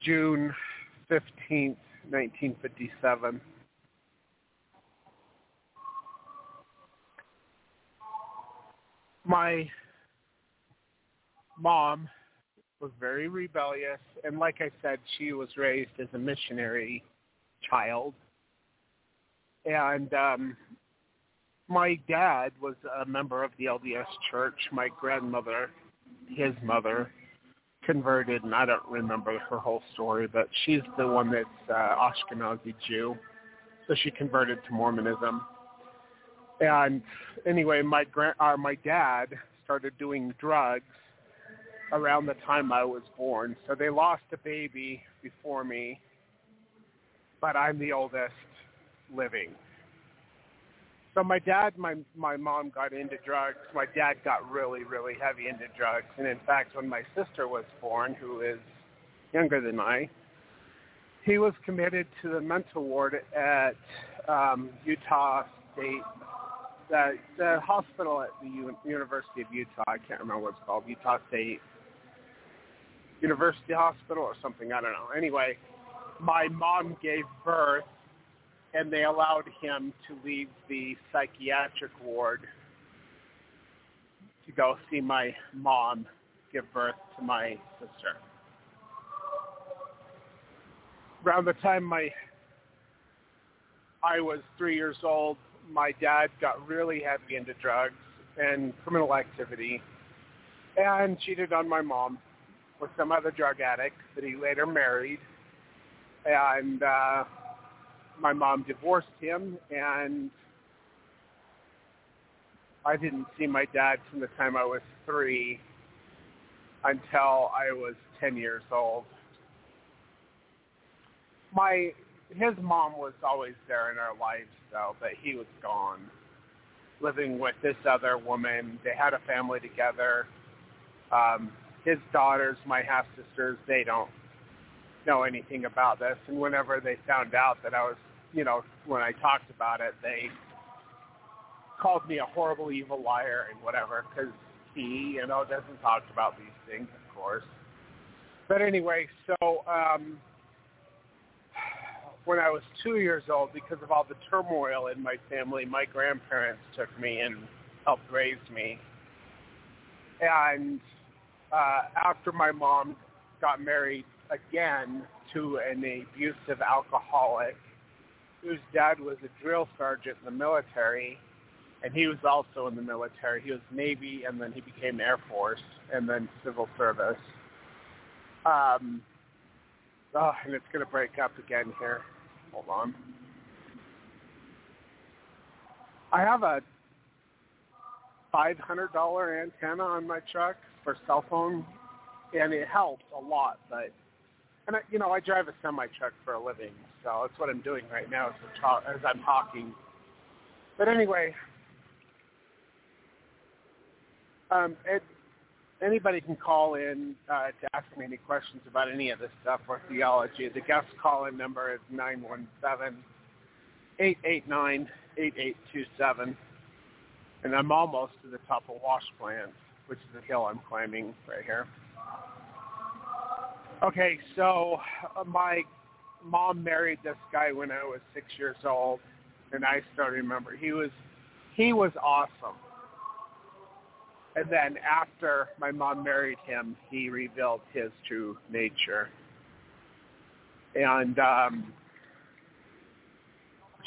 June 15th, 1957. My mom was very rebellious, and like I said, she was raised as a missionary child. And um, my dad was a member of the LDS Church. My grandmother, his mother, converted, and I don't remember her whole story, but she's the one that's uh, Ashkenazi Jew, so she converted to Mormonism. And anyway, my grand, uh, my dad started doing drugs around the time I was born, so they lost a baby before me, but I'm the oldest living. So my dad, my my mom got into drugs. My dad got really, really heavy into drugs. And in fact, when my sister was born, who is younger than I, he was committed to the mental ward at um, Utah State, the the hospital at the U- University of Utah. I can't remember what it's called, Utah State University Hospital or something. I don't know. Anyway, my mom gave birth and they allowed him to leave the psychiatric ward to go see my mom give birth to my sister. Around the time my I was three years old, my dad got really heavy into drugs and criminal activity and cheated on my mom with some other drug addict that he later married. And uh, my mom divorced him, and I didn't see my dad from the time I was three until I was 10 years old. My his mom was always there in our lives though, but he was gone, living with this other woman. They had a family together. Um, his daughters, my half sisters, they don't know anything about this. And whenever they found out that I was you know, when I talked about it, they called me a horrible, evil liar and whatever, because he, you know, doesn't talk about these things, of course. But anyway, so um, when I was two years old, because of all the turmoil in my family, my grandparents took me and helped raise me. And uh, after my mom got married again to an abusive alcoholic, whose dad was a drill sergeant in the military, and he was also in the military. He was Navy, and then he became Air Force, and then civil service. Um, oh, and it's going to break up again here. Hold on. I have a $500 antenna on my truck for cell phone, and it helps a lot. But and I, you know, I drive a semi truck for a living, so that's what I'm doing right now as, talk, as I'm talking. But anyway, um, it, anybody can call in uh, to ask me any questions about any of this stuff or theology. The guest call-in number is nine one seven eight eight nine eight eight two seven, and I'm almost to the top of Wash Plant, which is the hill I'm climbing right here. Okay, so uh, my mom married this guy when I was six years old, and I still remember he was he was awesome. And then after my mom married him, he revealed his true nature. And um,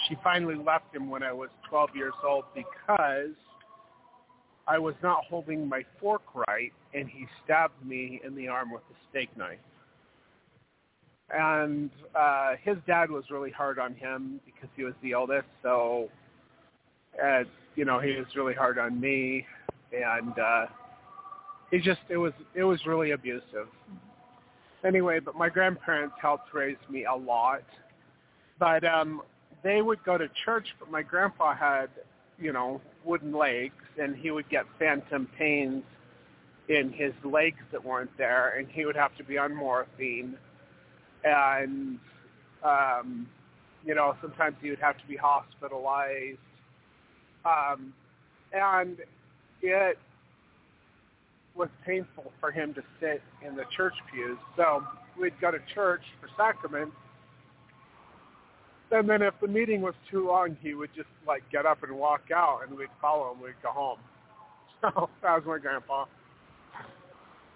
she finally left him when I was 12 years old because I was not holding my fork right, and he stabbed me in the arm with a steak knife and uh, his dad was really hard on him because he was the oldest. So, uh, you know, he was really hard on me, and uh, he just it was it was really abusive. Anyway, but my grandparents helped raise me a lot, but um, they would go to church. But my grandpa had, you know, wooden legs, and he would get phantom pains in his legs that weren't there, and he would have to be on morphine and um, you know sometimes he would have to be hospitalized, um, and it was painful for him to sit in the church pews. So we'd go to church for sacraments, and then if the meeting was too long, he would just like get up and walk out, and we'd follow him. We'd go home. So that was my grandpa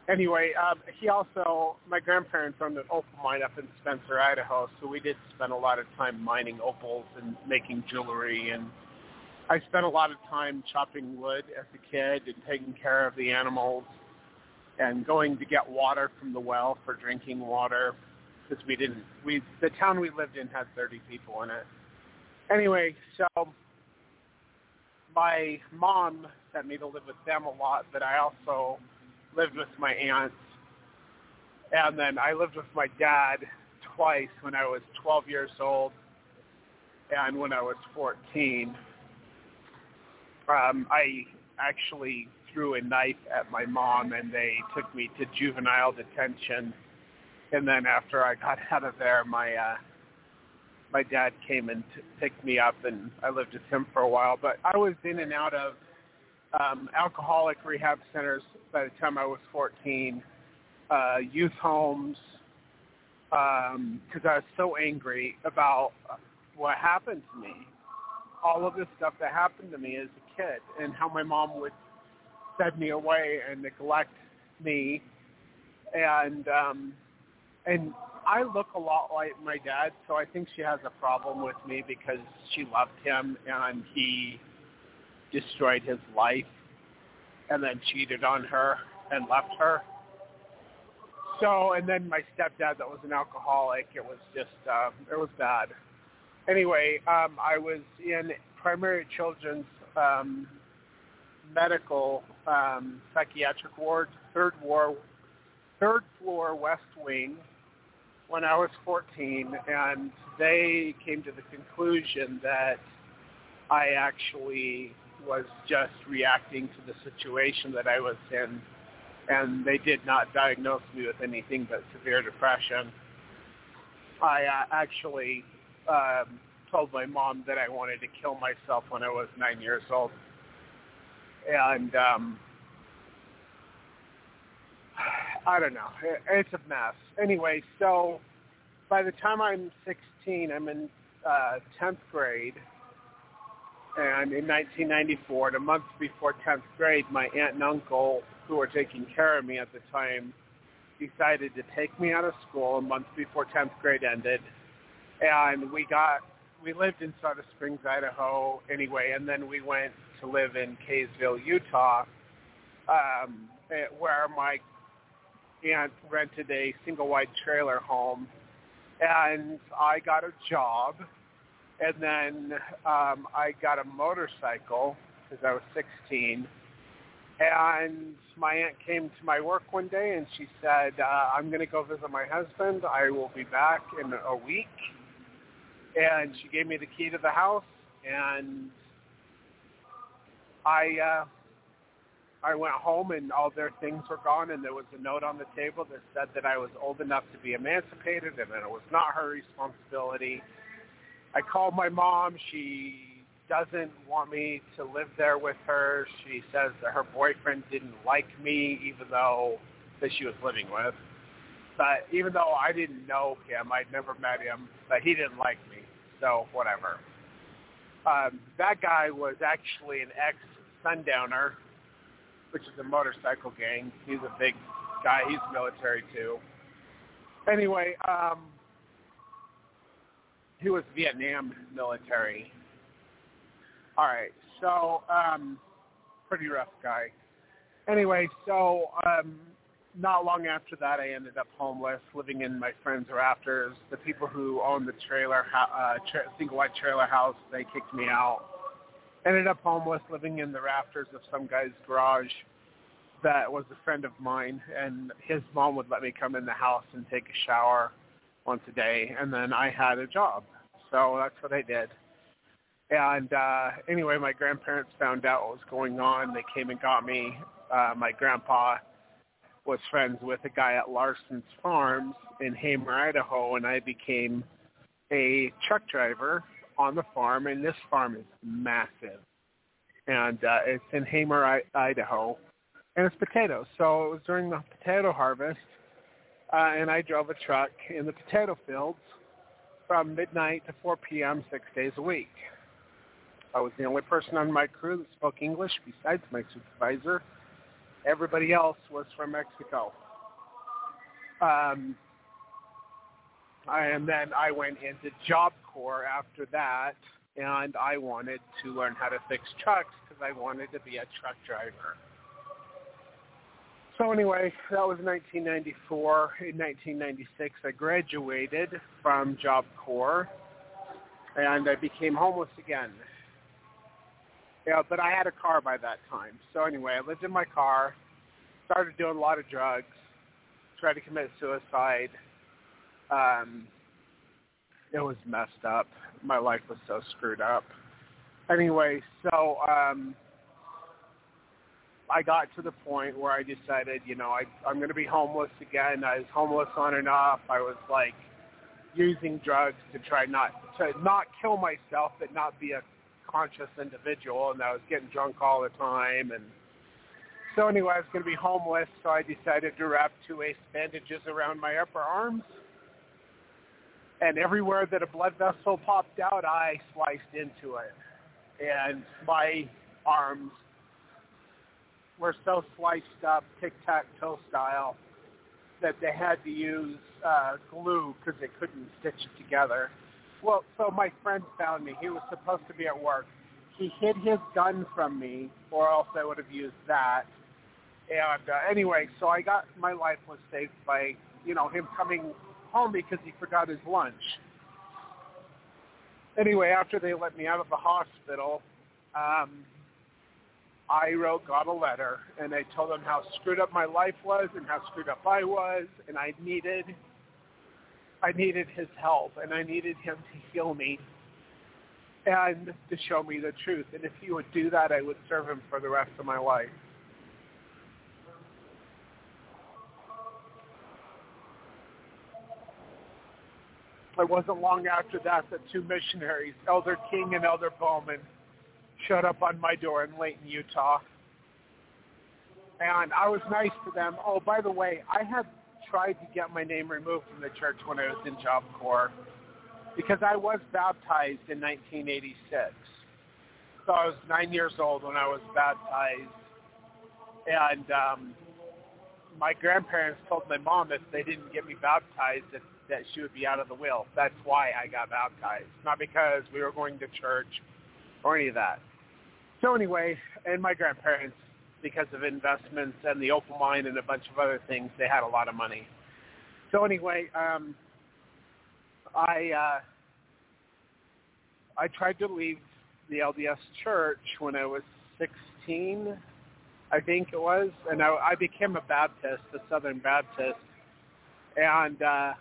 anyway, um, he also, my grandparents owned an opal mine up in Spencer, Idaho, so we did spend a lot of time mining opals and making jewelry. And I spent a lot of time chopping wood as a kid and taking care of the animals and going to get water from the well for drinking water because we didn't, we, the town we lived in had 30 people in it. Anyway, so my mom sent me to live with them a lot, but I also lived with my aunts, and then I lived with my dad twice when I was 12 years old and when I was 14. Um, I actually threw a knife at my mom, and they took me to juvenile detention. And then after I got out of there, my uh, my dad came and t- picked me up, and I lived with him for a while. But I was in and out of um, alcoholic rehab centers by the time I was 14, uh, youth homes, because um, I was so angry about what happened to me. All of the stuff that happened to me as a kid and how my mom would send me away and neglect me. And um, and I look a lot like my dad, so I think she has a problem with me because she loved him and he destroyed his life and then cheated on her and left her. So, and then my stepdad that was an alcoholic, it was just, uh, it was bad. Anyway, um, I was in primary children's um, medical um, psychiatric ward, third war, third floor west wing when I was 14, and they came to the conclusion that I actually was just reacting to the situation that I was in, and they did not diagnose me with anything but severe depression. I uh, actually um, told my mom that I wanted to kill myself when I was nine years old, and um, I don't know. It's a mess. Anyway, so by the time I'm 16, I'm in uh, 10th grade and in 1994, a month before 10th grade, my aunt and uncle, who were taking care of me at the time, decided to take me out of school a month before 10th grade ended. And we got, we lived in Soda Springs, Idaho anyway, and then we went to live in Kaysville, Utah, um, eh, where my aunt rented a single-wide trailer home. And I got a job and then um, I got a motorcycle because I was 16. And my aunt came to my work one day and she said, uh, I'm going to go visit my husband. I will be back in a week. and she gave me the key to the house, and I uh, I went home and all their things were gone, and there was a note on the table that said that I was old enough to be emancipated, and that it was not her responsibility. I called my mom. She doesn't want me to live there with her. She says that her boyfriend didn't like me, even though that she was living with. But even though I didn't know him, I'd never met him, but he didn't like me. So whatever. Um, that guy was actually an ex-sundowner, which is a motorcycle gang. He's a big guy. He's military too. Anyway, um, he was Vietnam military. All right, so um, pretty rough guy. Anyway, so um, not long after that, I ended up homeless, living in my friend's rafters. The people who owned the trailer, uh, tra- single wide trailer house, they kicked me out. Ended up homeless, living in the rafters of some guy's garage that was a friend of mine, and his mom would let me come in the house and take a shower once a day, and then I had a job, so that's what I did. And uh, anyway, my grandparents found out what was going on. They came and got me. Uh, my grandpa was friends with a guy at Larson's Farms in Hamer, Idaho, and I became a truck driver on the farm. And this farm is massive, and uh, it's in Hamer, I- Idaho, and it's potatoes. So it was during the potato harvest, uh, and I drove a truck in the potato fields from midnight to 4 p.m. six days a week. I was the only person on my crew that spoke English besides my supervisor. Everybody else was from Mexico. Um, and then I went into Job After that, and I wanted to learn how to fix trucks because I wanted to be a truck driver. So anyway, that was 1994. In 1996, I graduated from Job Corps, and I became homeless again. Yeah, but I had a car by that time. So anyway, I lived in my car, started doing a lot of drugs, tried to commit suicide. Um, it was messed up. My life was so screwed up. Anyway, so um, I got to the point where I decided, you know, I, I'm going to be homeless again. I was homeless on and off. I was like using drugs to try not to not kill myself, but not be a conscious individual, and I was getting drunk all the time. And so anyway, I was going to be homeless, so I decided to wrap two ace bandages around my upper arms. And everywhere that a blood vessel popped out, I sliced into it. And my arms were so sliced up, tic-tac-toe style, that they had to use uh, glue because they couldn't stitch it together. Well, so my friend found me. He was supposed to be at work. He hid his gun from me, or else I would have used that. And uh, anyway, so I got my life was saved by you know him coming home because he forgot his lunch. Anyway, after they let me out of the hospital, um, I wrote God a letter, and I told him how screwed up my life was and how screwed up I was, and I needed I needed his help and I needed him to heal me and to show me the truth. And if he would do that, I would serve him for the rest of my life. It wasn't long after that that two missionaries, Elder King and Elder Bowman, showed up on my door in Layton, Utah. And I was nice to them. Oh, by the way, I had tried to get my name removed from the church when I was in Job Corps because I was baptized in 1986. So I was nine years old when I was baptized. And um, my grandparents told my mom if they didn't get me baptized that, that she would be out of the will. That's why I got baptized, not because we were going to church or any of that. So anyway, and my grandparents because of investments and the opal mine and a bunch of other things, they had a lot of money. So anyway, um, I uh, I tried to leave the LDS church when I was 16, I think it was, and I, I became a Baptist, a Southern Baptist. And uh,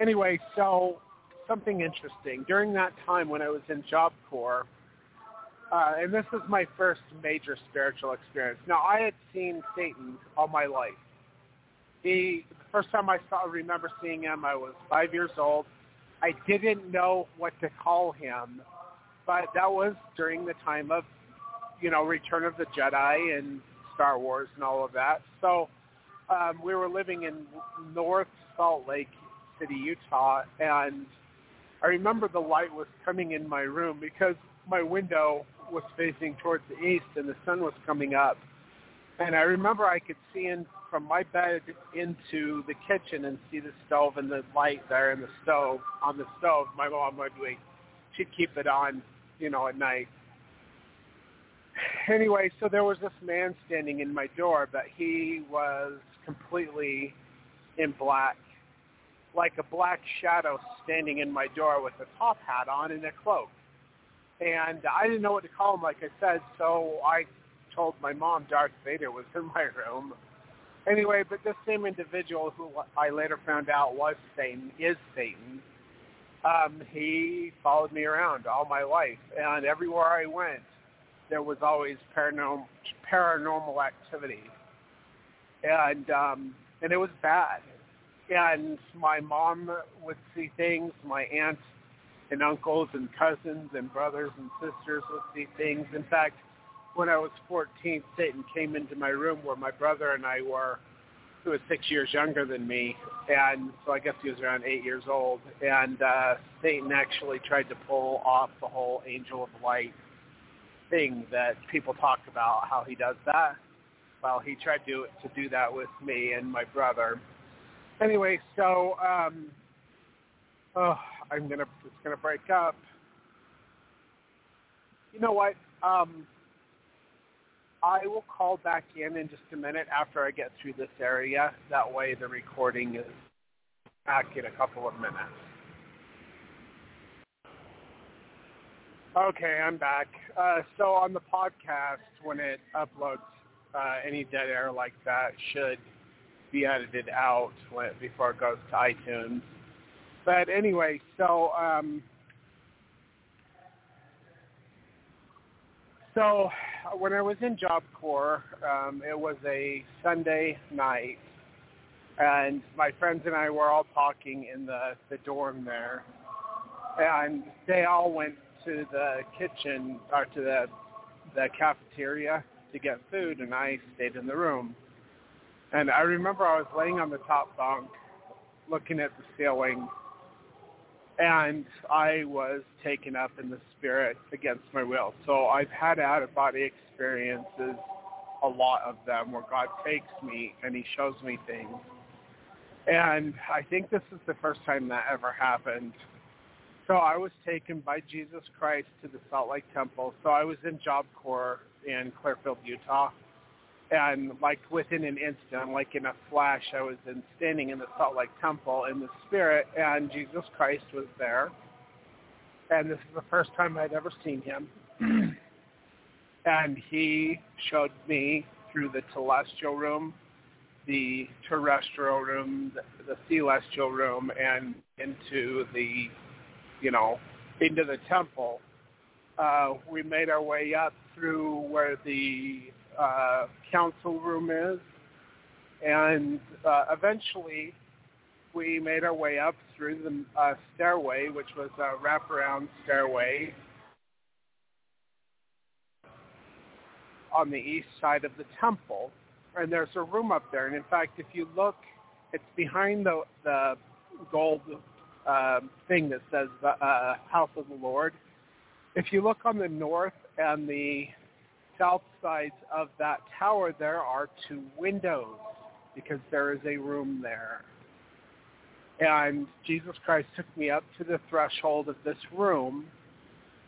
anyway, so something interesting. During that time when I was in Job Corps, uh, and this was my first major spiritual experience. Now, I had seen Satan all my life. He, the first time I saw, remember seeing him, I was five years old. I didn't know what to call him, but that was during the time of, you know, Return of the Jedi and Star Wars and all of that. So um, we were living in North Salt Lake City, Utah, and I remember the light was coming in my room because my window was facing towards the east and the sun was coming up. And I remember I could see in from my bed into the kitchen and see the stove and the light there in the stove on the stove. My mom would wait. She'd keep it on, you know, at night. Anyway, so there was this man standing in my door, but he was completely in black, like a black shadow standing in my door with a top hat on and a cloak and I didn't know what to call him, like I said, so I told my mom Darth Vader was in my room. Anyway, but this same individual who I later found out was Satan, is Satan, um, he followed me around all my life, and everywhere I went, there was always paranormal, paranormal activity, and um, and it was bad. And my mom would see things, my aunt and uncles and cousins and brothers and sisters would see things. In fact, when I was 14, Satan came into my room where my brother and I were, who was six years younger than me, and so I guess he was around eight years old. And uh, Satan actually tried to pull off the whole angel of light thing that people talk about, how he does that. Well, he tried to to do that with me and my brother. Anyway, so um, oh, I'm gonna it's gonna break up. You know what? Um, I will call back in in just a minute after I get through this area. That way, the recording is back in a couple of minutes. Okay, I'm back. Uh, so on the podcast, when it uploads, uh, any dead air like that should be edited out before it goes to iTunes. But anyway, so um, so when I was in Job Corps, um, it was a Sunday night, and my friends and I were all talking in the the dorm there, and they all went to the kitchen or to the the cafeteria to get food, and I stayed in the room. And I remember I was laying on the top bunk, looking at the ceiling, and I was taken up in the spirit against my will. So I've had out of body experiences, a lot of them, where God takes me and he shows me things. And I think this is the first time that ever happened. So I was taken by Jesus Christ to the Salt Lake Temple. So I was in Job Corps in Clearfield, Utah and like within an instant, like in a flash, I was in, standing in the Salt Lake Temple in the Spirit, and Jesus Christ was there. And this is the first time I'd ever seen him. and he showed me through the celestial room, the terrestrial room, the, the celestial room, and into the, you know, into the temple. Uh, we made our way up through where the uh, council room is. And uh, eventually we made our way up through the uh, stairway, which was a wraparound stairway on the east side of the temple. And there's a room up there. And in fact, if you look, it's behind the, the gold uh, thing that says uh, House of the Lord. If you look on the north and the south sides of that tower, there are two windows because there is a room there. And Jesus Christ took me up to the threshold of this room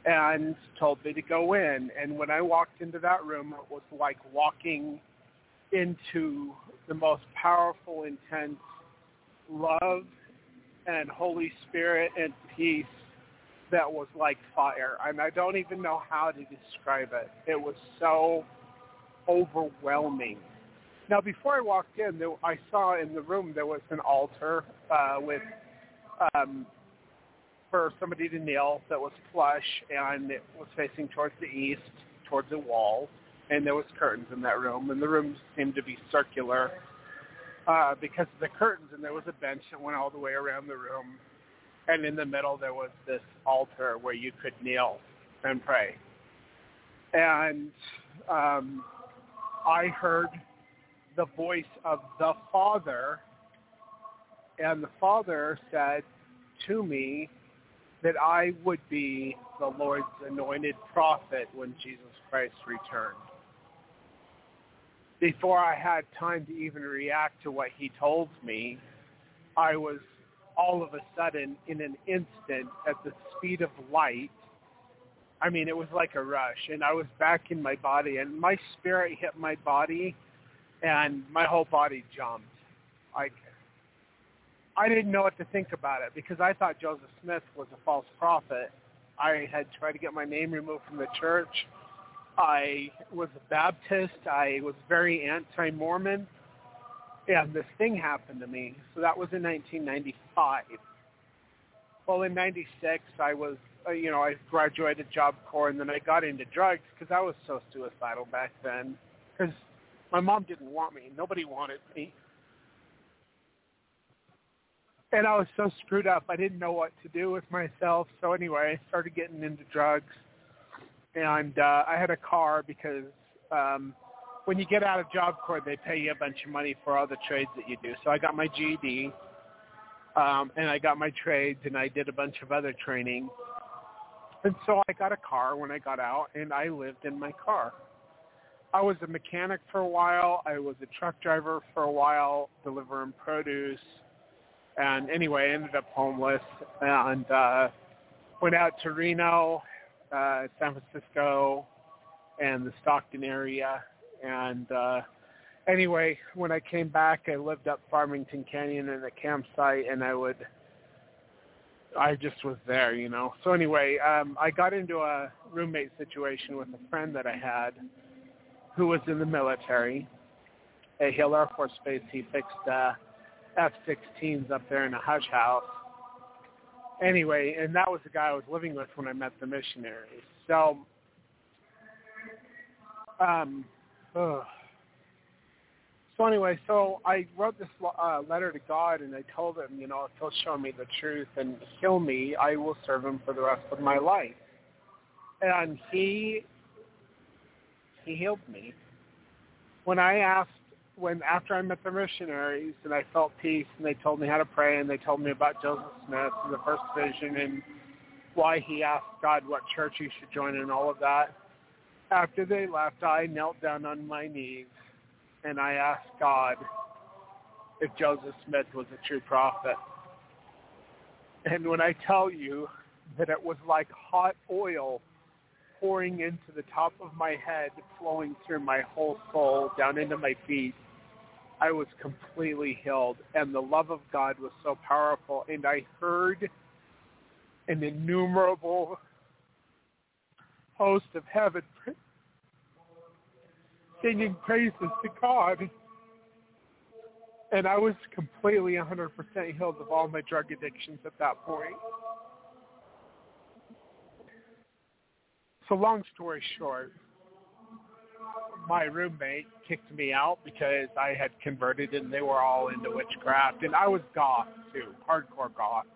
and told me to go in. And when I walked into that room, it was like walking into the most powerful, intense love and Holy Spirit and peace that was like fire. And I don't even know how to describe it. It was so overwhelming. Now, before I walked in, there, I saw in the room there was an altar uh, with um, for somebody to kneel that was flush and it was facing towards the east, towards the wall, and there was curtains in that room, and the room seemed to be circular uh, because of the curtains, and there was a bench that went all the way around the room, and in the middle there was this altar where you could kneel and pray. And um, I heard the voice of the Father, and the Father said to me that I would be the Lord's anointed prophet when Jesus Christ returned. Before I had time to even react to what he told me, I was all of a sudden in an instant at the speed of light. I mean, it was like a rush, and I was back in my body, and my spirit hit my body, and my whole body jumped. Like I didn't know what to think about it because I thought Joseph Smith was a false prophet. I had tried to get my name removed from the church. I was a Baptist. I was very anti-Mormon. And this thing happened to me. So that was in 1995. Well, in 96, I was, uh, you know, I graduated Job Corps and then I got into drugs because I was so suicidal back then. Because my mom didn't want me. Nobody wanted me and I was so screwed up. I didn't know what to do with myself. So anyway, I started getting into drugs, and uh, I had a car because um, when you get out of Job Corps, they pay you a bunch of money for all the trades that you do. So I got my GED, um, and I got my trades, and I did a bunch of other training. And so I got a car when I got out, and I lived in my car. I was a mechanic for a while. I was a truck driver for a while, delivering produce and anyway, I ended up homeless and uh, went out to Reno, uh, San Francisco, and the Stockton area. And uh, anyway, when I came back, I lived up Farmington Canyon in a campsite, and I would, I just was there, you know. So anyway, um, I got into a roommate situation with a friend that I had, who was in the military, at Hill Air Force Base. He fixed. Uh, F-16s up there in a hush house. Anyway, and that was the guy I was living with when I met the missionaries. So, um, so anyway, so I wrote this uh, letter to God, and I told him, you know, if he'll show me the truth and heal me, I will serve him for the rest of my life. And he he healed me. When I asked when after I met the missionaries and I felt peace and they told me how to pray and they told me about Joseph Smith and the first vision and why he asked God what church he should join and all of that. After they left, I knelt down on my knees and I asked God if Joseph Smith was a true prophet. And when I tell you that it was like hot oil pouring into the top of my head, flowing through my whole soul, down into my feet, I was completely healed, and the love of God was so powerful. And I heard an innumerable host of heaven singing praises to God. And I was completely 100% healed of all my drug addictions at that point. So long story short, my roommate kicked me out because I had converted and they were all into witchcraft and I was goth too, hardcore goth.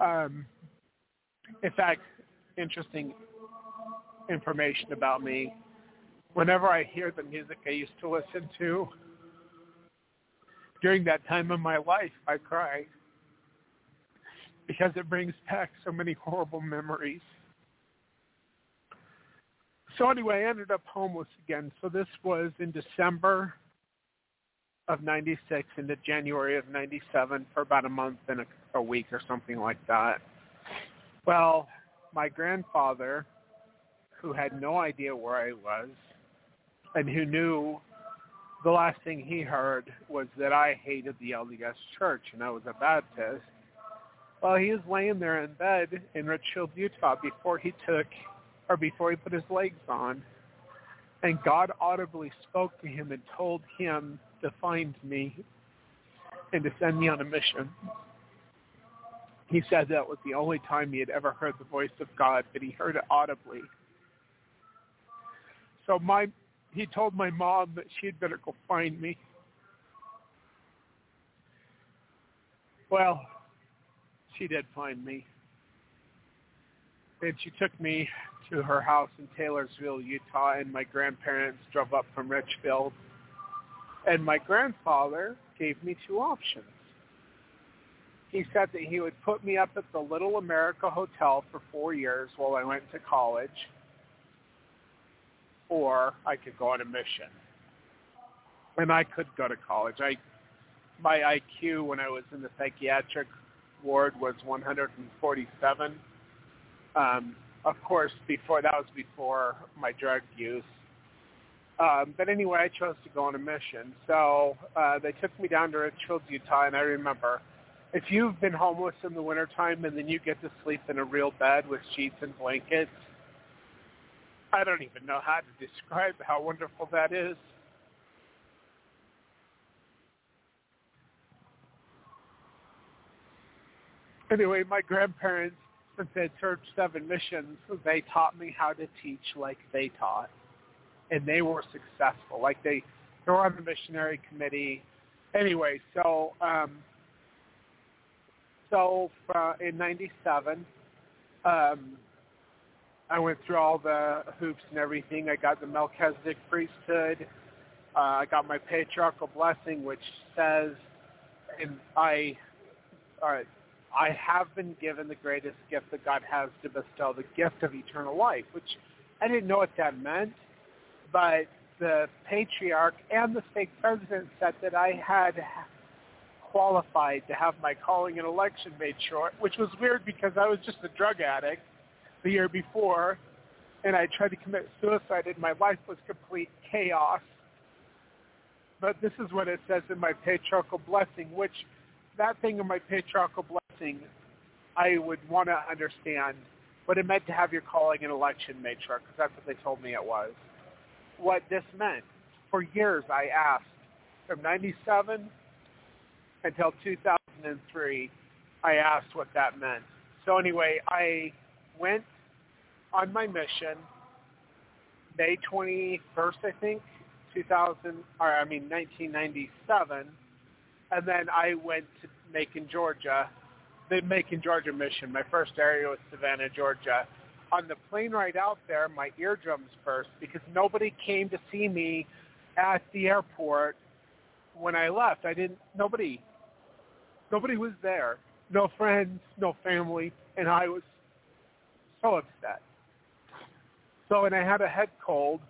Um, in fact, interesting information about me. Whenever I hear the music I used to listen to during that time of my life, I cry because it brings back so many horrible memories. So anyway, I ended up homeless again. So this was in December of 96 into January of 97 for about a month and a, a week or something like that. Well, my grandfather, who had no idea where I was and who knew the last thing he heard was that I hated the LDS church and I was a Baptist. Well, he was laying there in bed in Richfield, Utah before he took or before he put his legs on. And God audibly spoke to him and told him to find me and to send me on a mission. He said that was the only time he had ever heard the voice of God, but he heard it audibly. So my he told my mom that she'd better go find me. Well, she did find me. And she took me to her house in Taylorsville, Utah, and my grandparents drove up from Richfield. And my grandfather gave me two options. He said that he would put me up at the Little America Hotel for four years while I went to college, or I could go on a mission. And I could go to college. I my IQ when I was in the psychiatric ward was 147. Um, of course, before that was before my drug use. Um, but anyway, I chose to go on a mission. So uh, they took me down to Richfield, Utah, and I remember if you've been homeless in the wintertime and then you get to sleep in a real bed with sheets and blankets, I don't even know how to describe how wonderful that is. Anyway, my grandparents, since they served seven missions, they taught me how to teach like they taught. And they were successful. Like they, they were on the missionary committee. Anyway, so um, so uh, in '97, um, I went through all the hoops and everything. I got the Melchizedek priesthood. Uh, I got my patriarchal blessing, which says, and I, right, I have been given the greatest gift that God has to bestow, the gift of eternal life, which I didn't know what that meant, but the patriarch and the stake president said that I had qualified to have my calling and election made sure, which was weird because I was just a drug addict the year before, and I tried to commit suicide, and my life was complete chaos. But this is what it says in my patriarchal blessing, which that thing in my patriarchal blessing, I would want to understand what it meant to have your calling and election sure, because that's what they told me it was. What this meant. For years I asked, from 97 until 2003, I asked what that meant. So anyway, I went on my mission May 21st, I think, 2000, or I mean 1997, and then I went to Macon, Georgia, the Macon, Georgia mission. My first area was Savannah, Georgia. On the plane ride out there, my eardrums burst because nobody came to see me at the airport when I left. I didn't. Nobody. Nobody was there. No friends, no family, and I was so upset. So, and I had a head cold,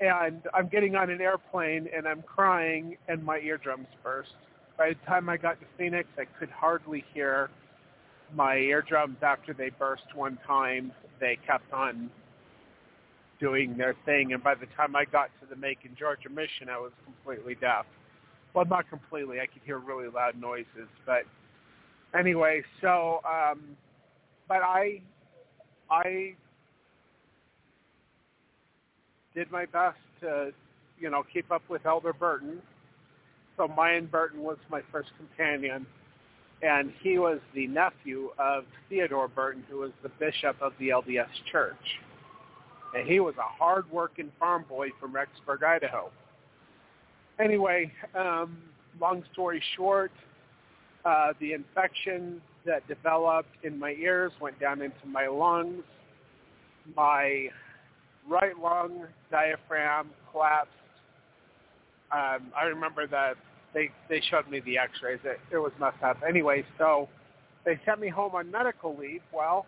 and I'm getting on an airplane, and I'm crying, and my eardrums burst. By the time I got to Phoenix, I could hardly hear my eardrums after they burst one time. They kept on doing their thing, and by the time I got to the Macon, Georgia mission, I was completely deaf. Well, not completely. I could hear really loud noises, but anyway, so um, but I I did my best to, you know, keep up with Elder Burton. So Mayan Burton was my first companion, and he was the nephew of Theodore Burton, who was the bishop of the LDS Church. And he was a hard-working farm boy from Rexburg, Idaho. Anyway, um, long story short, uh, the infection that developed in my ears went down into my lungs. My right lung diaphragm collapsed. Um, I remember that they they showed me the X-rays. It, it was messed up. Anyway, so they sent me home on medical leave. Well,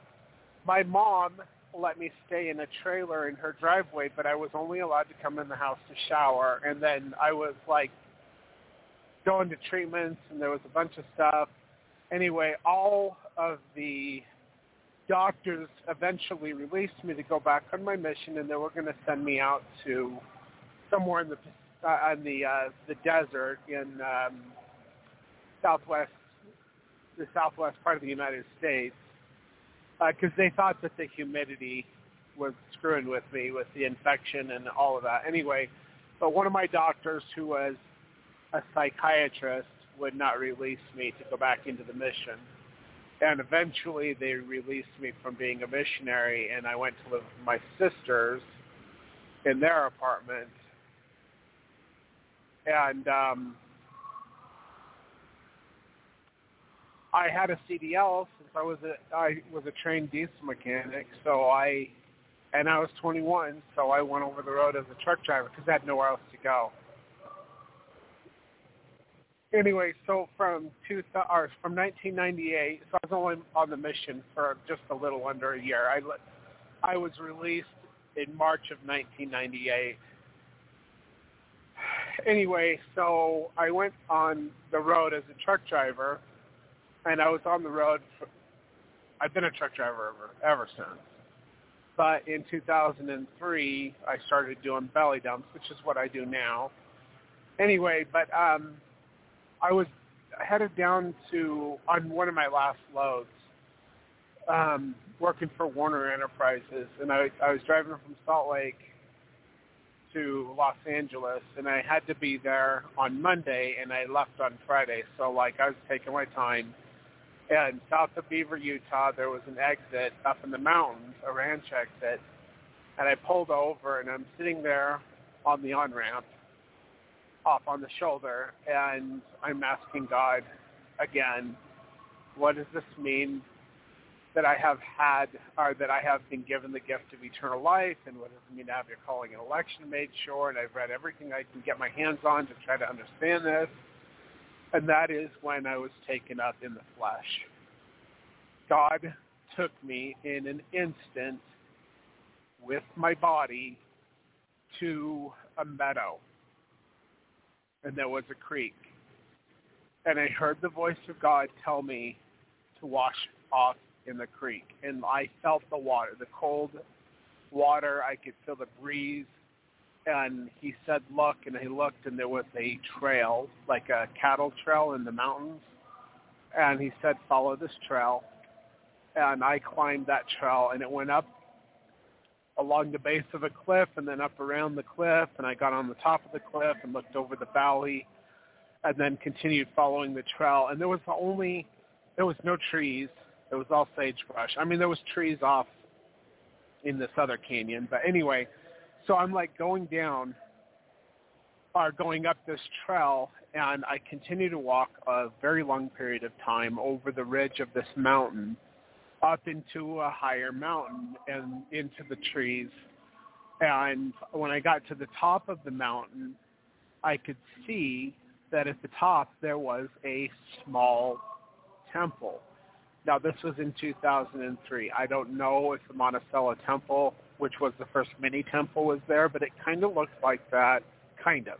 my mom let me stay in a trailer in her driveway, but I was only allowed to come in the house to shower. And then I was like going to treatments, and there was a bunch of stuff. Anyway, all of the doctors eventually released me to go back on my mission, and they were going to send me out to somewhere in the uh, on the uh, the desert in um, southwest the southwest part of the United States because uh, they thought that the humidity was screwing with me with the infection and all of that. Anyway, but one of my doctors who was a psychiatrist would not release me to go back into the mission. And eventually they released me from being a missionary, and I went to live with my sisters in their apartment, and um, I had a CDL since I was a I was a trained diesel mechanic, so I and I was 21, so I went over the road as a truck driver because I had nowhere else to go. Anyway, so from two or from 1998, so I was only on the mission for just a little under a year. I I was released in March of 1998. Anyway, so I went on the road as a truck driver, and I was on the road. For, I've been a truck driver ever ever since. But in 2003, I started doing belly dumps, which is what I do now. Anyway, but um, I was headed down to on one of my last loads, um, working for Warner Enterprises, and I, I was driving from Salt Lake to Los Angeles, and I had to be there on Monday, and I left on Friday. So like I was taking my time. And south of Beaver, Utah, there was an exit up in the mountains, a ranch exit, and I pulled over, and I'm sitting there on the on ramp, off on the shoulder, and I'm asking God again, what does this mean that I have had, or that I have been given the gift of eternal life, and what does it mean to have your calling and election made sure? And I've read everything I can get my hands on to try to understand this. And that is when I was taken up in the flesh. God took me in an instant with my body to a meadow and there was a creek. And I heard the voice of God tell me to wash off in the creek. And I felt the water, the cold water. I could feel the breeze. And he said, look, and I looked and there was a trail, like a cattle trail in the mountains. And he said, follow this trail. And I climbed that trail and it went up along the base of a cliff and then up around the cliff and I got on the top of the cliff and looked over the valley and then continued following the trail. And there was only there was no trees. It was all sagebrush. I mean there was trees off in this other canyon. But anyway so i'm like going down or going up this trail and i continue to walk a very long period of time over the ridge of this mountain up into a higher mountain and into the trees. And when I got to the top of the mountain, I could see that at the top there was a small temple. Now this was in 2003. I don't know if the Monticello Temple, which was the first mini temple, was there, but it kind of looks like that, kind of.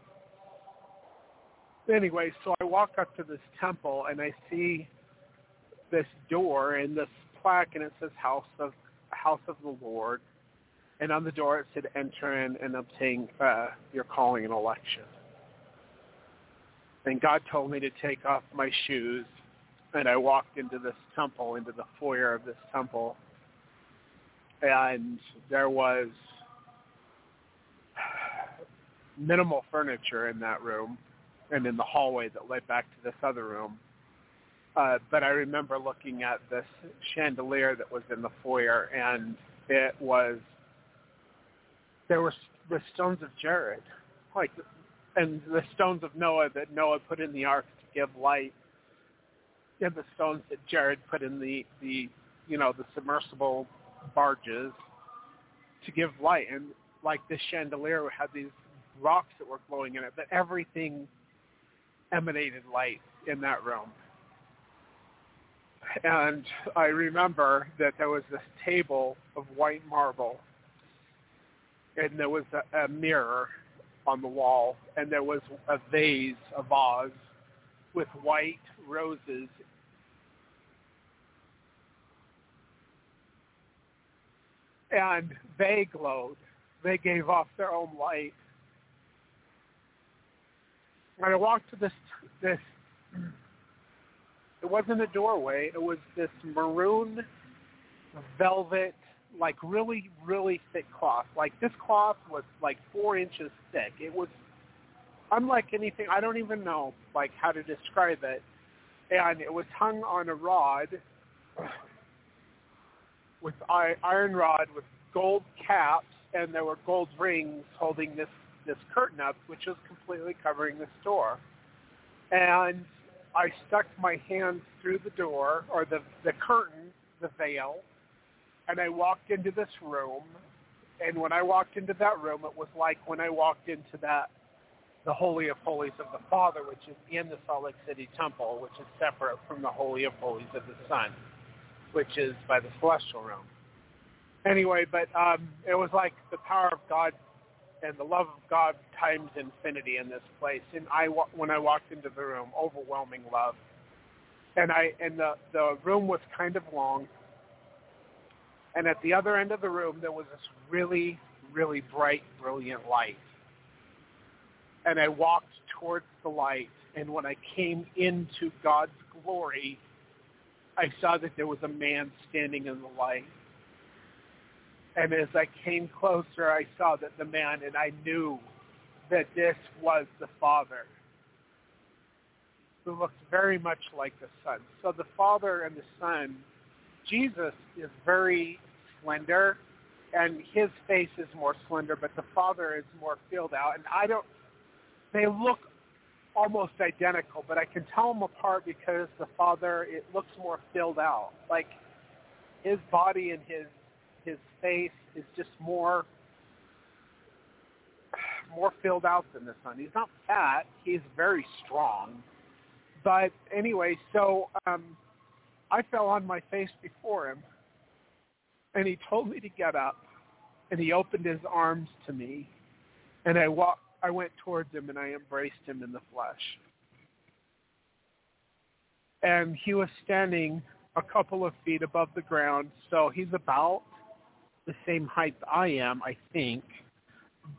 Anyway, so I walk up to this temple and I see this door and this plaque and it says House of House of the Lord, and on the door it said Enter in and obtain uh, your calling and election. And God told me to take off my shoes, and I walked into this temple, into the foyer of this temple, and there was minimal furniture in that room and in the hallway that led back to this other room uh, but I remember looking at this chandelier that was in the foyer, and it was there were the stones of Jared, like, and the stones of Noah that Noah put in the ark to give light, and the stones that Jared put in the the you know the submersible barges to give light, and like this chandelier had these rocks that were glowing in it, but everything emanated light in that room and I remember that there was this table of white marble, and there was a, a mirror on the wall, and there was a vase, a vase, with white roses. And they glowed. They gave off their own light. When I walked to this this it wasn't a doorway. It was this maroon velvet, like really, really thick cloth. Like this cloth was like four inches thick. It was unlike anything. I don't even know like how to describe it. And it was hung on a rod with iron rod with gold caps, and there were gold rings holding this this curtain up, which was completely covering the door. And I stuck my hand through the door or the the curtain, the veil, and I walked into this room. And when I walked into that room, it was like when I walked into that the Holy of Holies of the Father, which is in the Salt Lake City Temple, which is separate from the Holy of Holies of the Son, which is by the Celestial Realm. Anyway, but um, it was like the power of God and the love of God times infinity in this place. And I, when I walked into the room, overwhelming love. And I, and the the room was kind of long. And at the other end of the room, there was this really, really bright, brilliant light and I walked towards the light. And when I came into God's glory, I saw that there was a man standing in the light. And as I came closer, I saw that the man, and I knew that this was the Father, who looked very much like the Son. So the Father and the Son, Jesus is very slender, and his face is more slender, but the Father is more filled out. And I don't, they look almost identical, but I can tell them apart because the father it looks more filled out. Like his body and his his face is just more more filled out than the son. He's not fat. He's very strong. But anyway, so um, I fell on my face before him, and he told me to get up, and he opened his arms to me, and I walked I went towards him and I embraced him in the flesh. And he was standing a couple of feet above the ground, so he's about the same height I am, I think,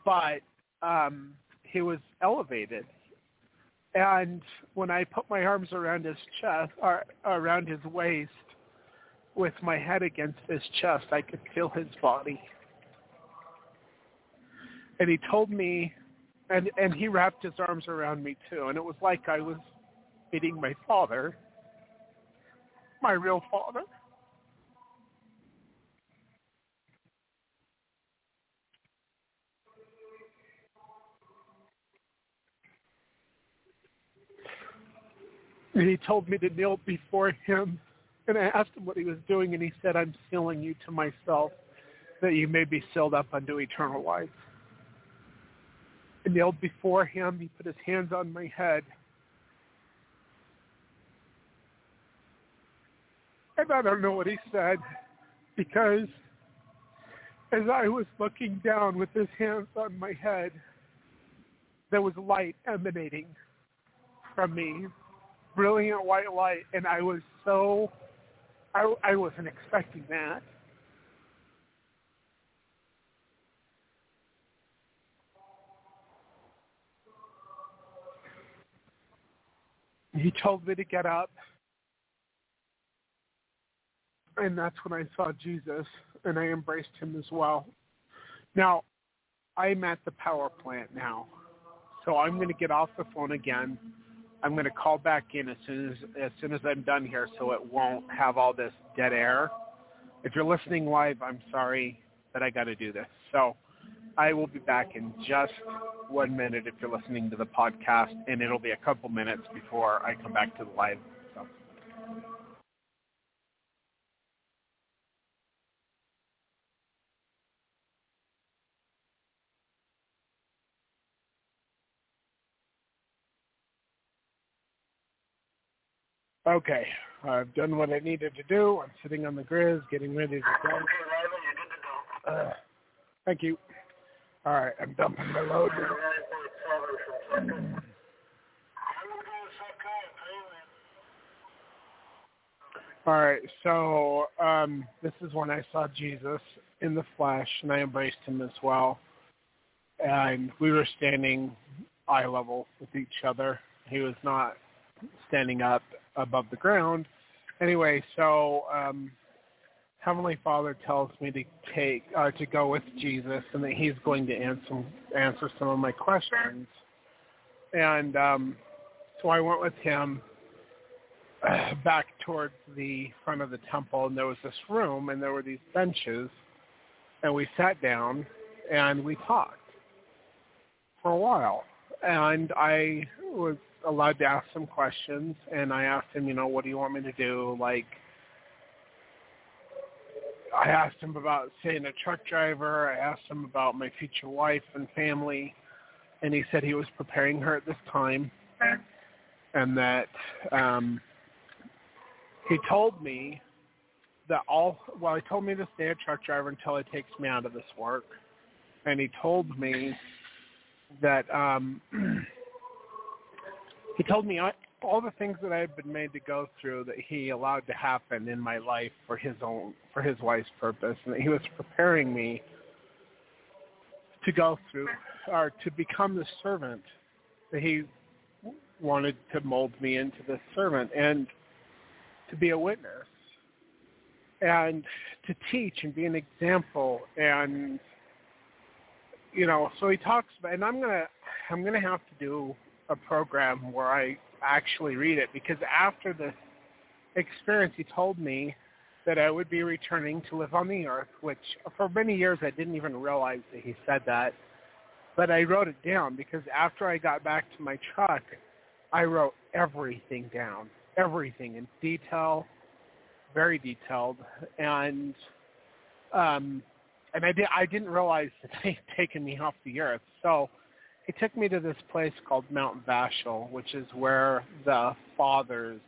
but um, he was elevated. And when I put my arms around his chest, or around his waist, with my head against his chest, I could feel his body. And he told me and and he wrapped his arms around me too, and it was like I was meeting my father, my real father. And he told me to kneel before him, and I asked him what he was doing, and he said, "I'm sealing you to myself, that you may be sealed up unto eternal life." I knelt before him. He put his hands on my head. And I don't know what he said because as I was looking down with his hands on my head, there was light emanating from me, brilliant white light, and I was so, I, I wasn't expecting that. he told me to get up. And that's when I saw Jesus and I embraced him as well. Now, I'm at the power plant now. So I'm going to get off the phone again. I'm going to call back in as soon as as soon as I'm done here so it won't have all this dead air. If you're listening live, I'm sorry that I got to do this. So I will be back in just one minute if you're listening to the podcast, and it'll be a couple minutes before I come back to the live. So. Okay, I've done what I needed to do. I'm sitting on the grizz, getting ready to go. Uh, thank you. All right, I'm dumping my load All right, so um, this is when I saw Jesus in the flesh, and I embraced him as well. And we were standing eye level with each other. He was not standing up above the ground. Anyway, so um, Heavenly Father tells me to take uh, to go with Jesus, and that He's going to answer answer some of my questions. And um, so I went with Him, back towards the front of the temple, and there was this room, and there were these benches, and we sat down and we talked for a while. And I was allowed to ask some questions, and I asked him, you know, what do you want me to do? Like, I asked him about saying a truck driver. I asked him about my future wife and family, and he said he was preparing her at this time, and that um, he told me that all well, he told me to stay a truck driver until he takes me out of this work, and he told me that um, he told me all the things that I had been made to go through that he allowed to happen in my life for his own for his wife's purpose, and that he was preparing me to go through or to become the servant that he wanted to mold me into the servant and to be a witness and to teach and be an example and you know so he talks about and i'm going to i'm going to have to do a program where i actually read it because after this experience he told me that i would be returning to live on the earth which for many years i didn't even realize that he said that but i wrote it down because after i got back to my truck i wrote everything down everything in detail very detailed, and um, and I did I didn't realize that they'd taken me off the earth. So he took me to this place called Mount Vashel, which is where the Father's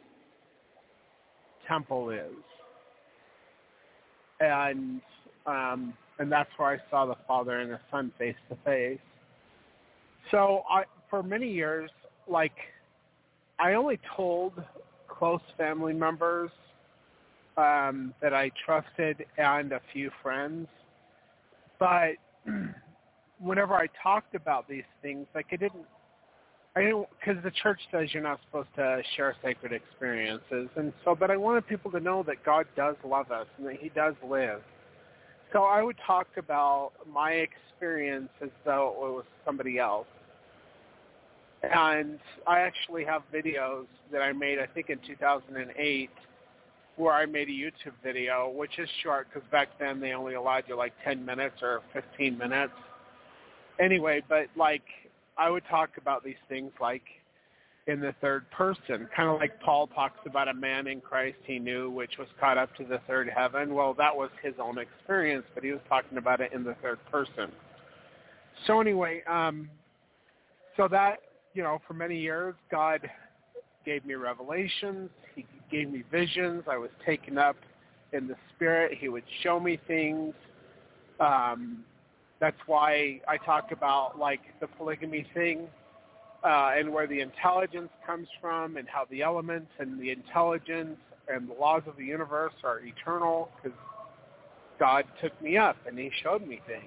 temple is, and um, and that's where I saw the Father and the Son face to face. So I, for many years, like I only told close family members um, that I trusted and a few friends. But whenever I talked about these things, like I didn't, I didn't, because the church says you're not supposed to share sacred experiences, and so, but I wanted people to know that God does love us and that He does live. So I would talk about my experience as though it was somebody else. And I actually have videos that I made, I think in 2008, where I made a YouTube video, which is short because back then they only allowed you like 10 minutes or 15 minutes. Anyway, but like I would talk about these things like in the third person, kind of like Paul talks about a man in Christ he knew which was caught up to the third heaven. Well, that was his own experience, but he was talking about it in the third person. So anyway, um, so that, you know, for many years, God gave me revelations. He gave me visions. I was taken up in the spirit. He would show me things. Um, that's why I talk about like the polygamy thing uh, and where the intelligence comes from and how the elements and the intelligence and the laws of the universe are eternal because God took me up and he showed me things.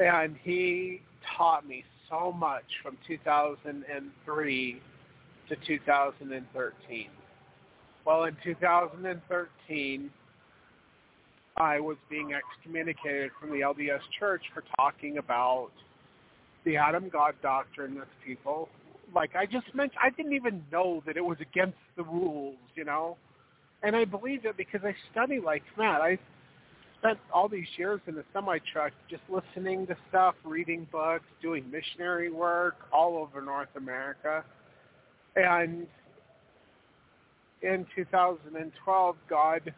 And he taught me so much from 2003 to 2013. Well, in 2013, I was being excommunicated from the LDS Church for talking about the Adam God doctrine with people. Like I just meant, I didn't even know that it was against the rules, you know. And I believed it because I study like that. I spent all these years in the semi truck just listening to stuff, reading books, doing missionary work all over North America. And in 2012, God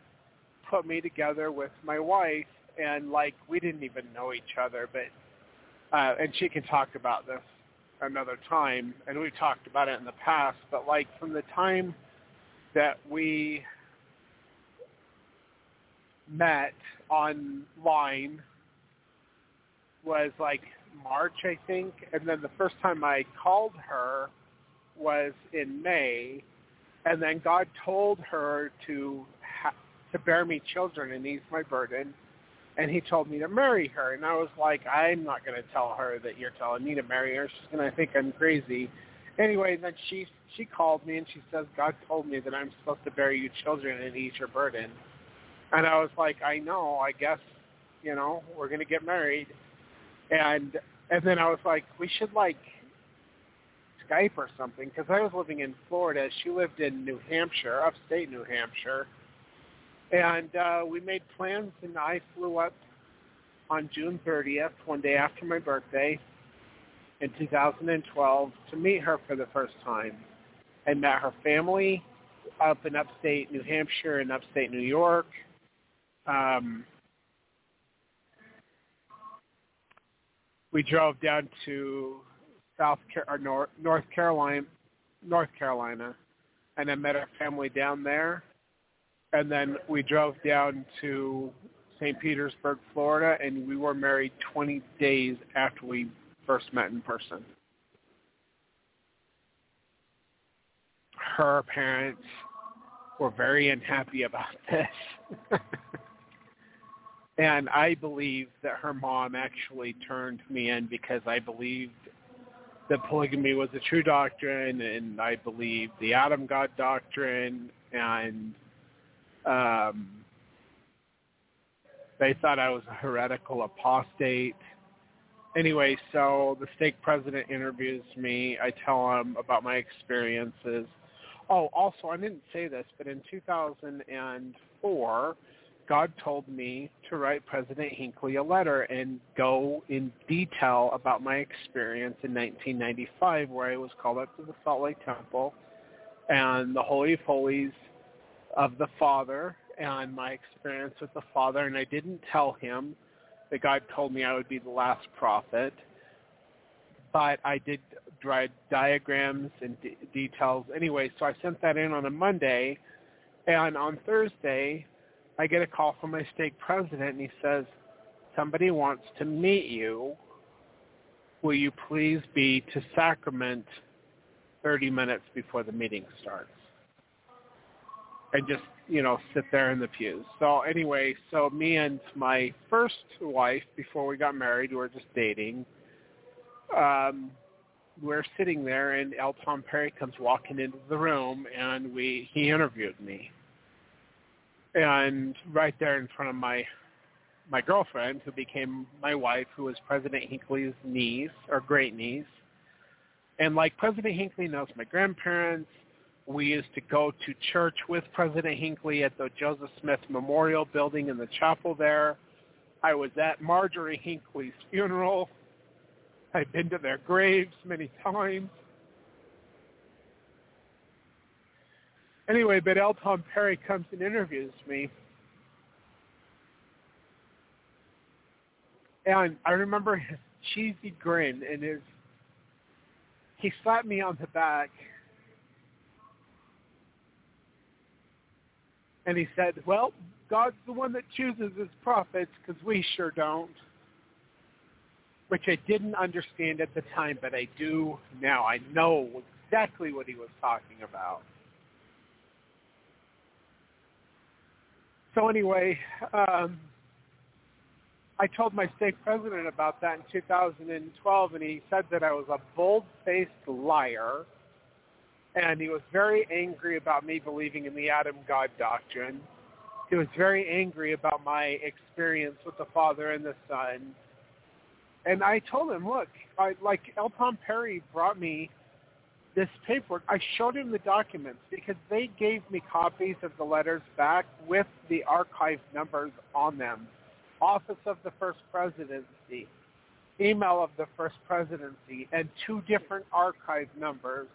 put me together with my wife, and like we didn't even know each other, but uh, and she can talk about this another time, and we've talked about it in the past. But like from the time that we met online was like March, I think, and then the first time I called her was in May, and then God told her to to bear me children and ease my burden, and He told me to marry her, and I was like, I'm not going to tell her that you're telling me to marry her. She's going to think I'm crazy. Anyway, then she she called me and she says, God told me that I'm supposed to bear you children and ease your burden, and I was like, I know, I guess, you know, we're going to get married, and and then I was like, we should like Skype or something. Because I was living in Florida. She lived in New Hampshire, upstate New Hampshire, and uh, we made plans. And I flew up on June 30th, one day after my birthday, in 2012, to meet her for the first time. I met her family up in upstate New Hampshire and upstate New York. Um, we drove down to South Car- or North, North Carolina, North Carolina, and I met her family down there. And then we drove down to St. Petersburg, Florida, and we were married 20 days after we first met in person. Her parents were very unhappy about this. and I believe that her mom actually turned me in because I believed that polygamy was a true doctrine and I believed the Adam God doctrine and um, they thought I was a heretical apostate. Anyway, so the stake president interviews me. I tell him about my experiences. Oh, also, I didn't say this, but in 2004, God told me to write President Hinckley a letter and go in detail about my experience in 1995 where I was called up to the Salt Lake Temple and the Holy of Holies of the Father and my experience with the Father. And I didn't tell him that God told me I would be the last prophet, but I did draw diagrams and d- details anyway. So I sent that in on a Monday. And on Thursday, I get a call from my stake president, and he says, somebody wants to meet you. Will you please be to Sacrament 30 minutes before the meeting starts? And just, you know, sit there in the pews. So anyway, so me and my first wife, before we got married, we were just dating, um, we're sitting there, and L. Tom Perry comes walking into the room, and we he interviewed me and right there in front of my my girlfriend, who became my wife, who was President Hinckley's niece or great niece. And like President Hinckley knows my grandparents, we used to go to church with President Hinckley at the Joseph Smith Memorial Building in the chapel there. I was at Marjorie Hinckley's funeral. I've been to their graves many times. Anyway, but L. Tom Perry comes and interviews me. And I remember his cheesy grin and his, he slapped me on the back. And he said, well, God's the one that chooses his prophets because we sure don't. Which I didn't understand at the time, but I do now. I know exactly what he was talking about. So anyway, um, I told my stake president about that in 2012, and he said that I was a bold-faced liar, and he was very angry about me believing in the Adam God doctrine. He was very angry about my experience with the Father and the Son. And I told him, look, I, like L. Tom Perry brought me this paperwork, I showed him the documents because they gave me copies of the letters back with the archive numbers on them. Office of the First Presidency, email of the First Presidency, and two different archive numbers.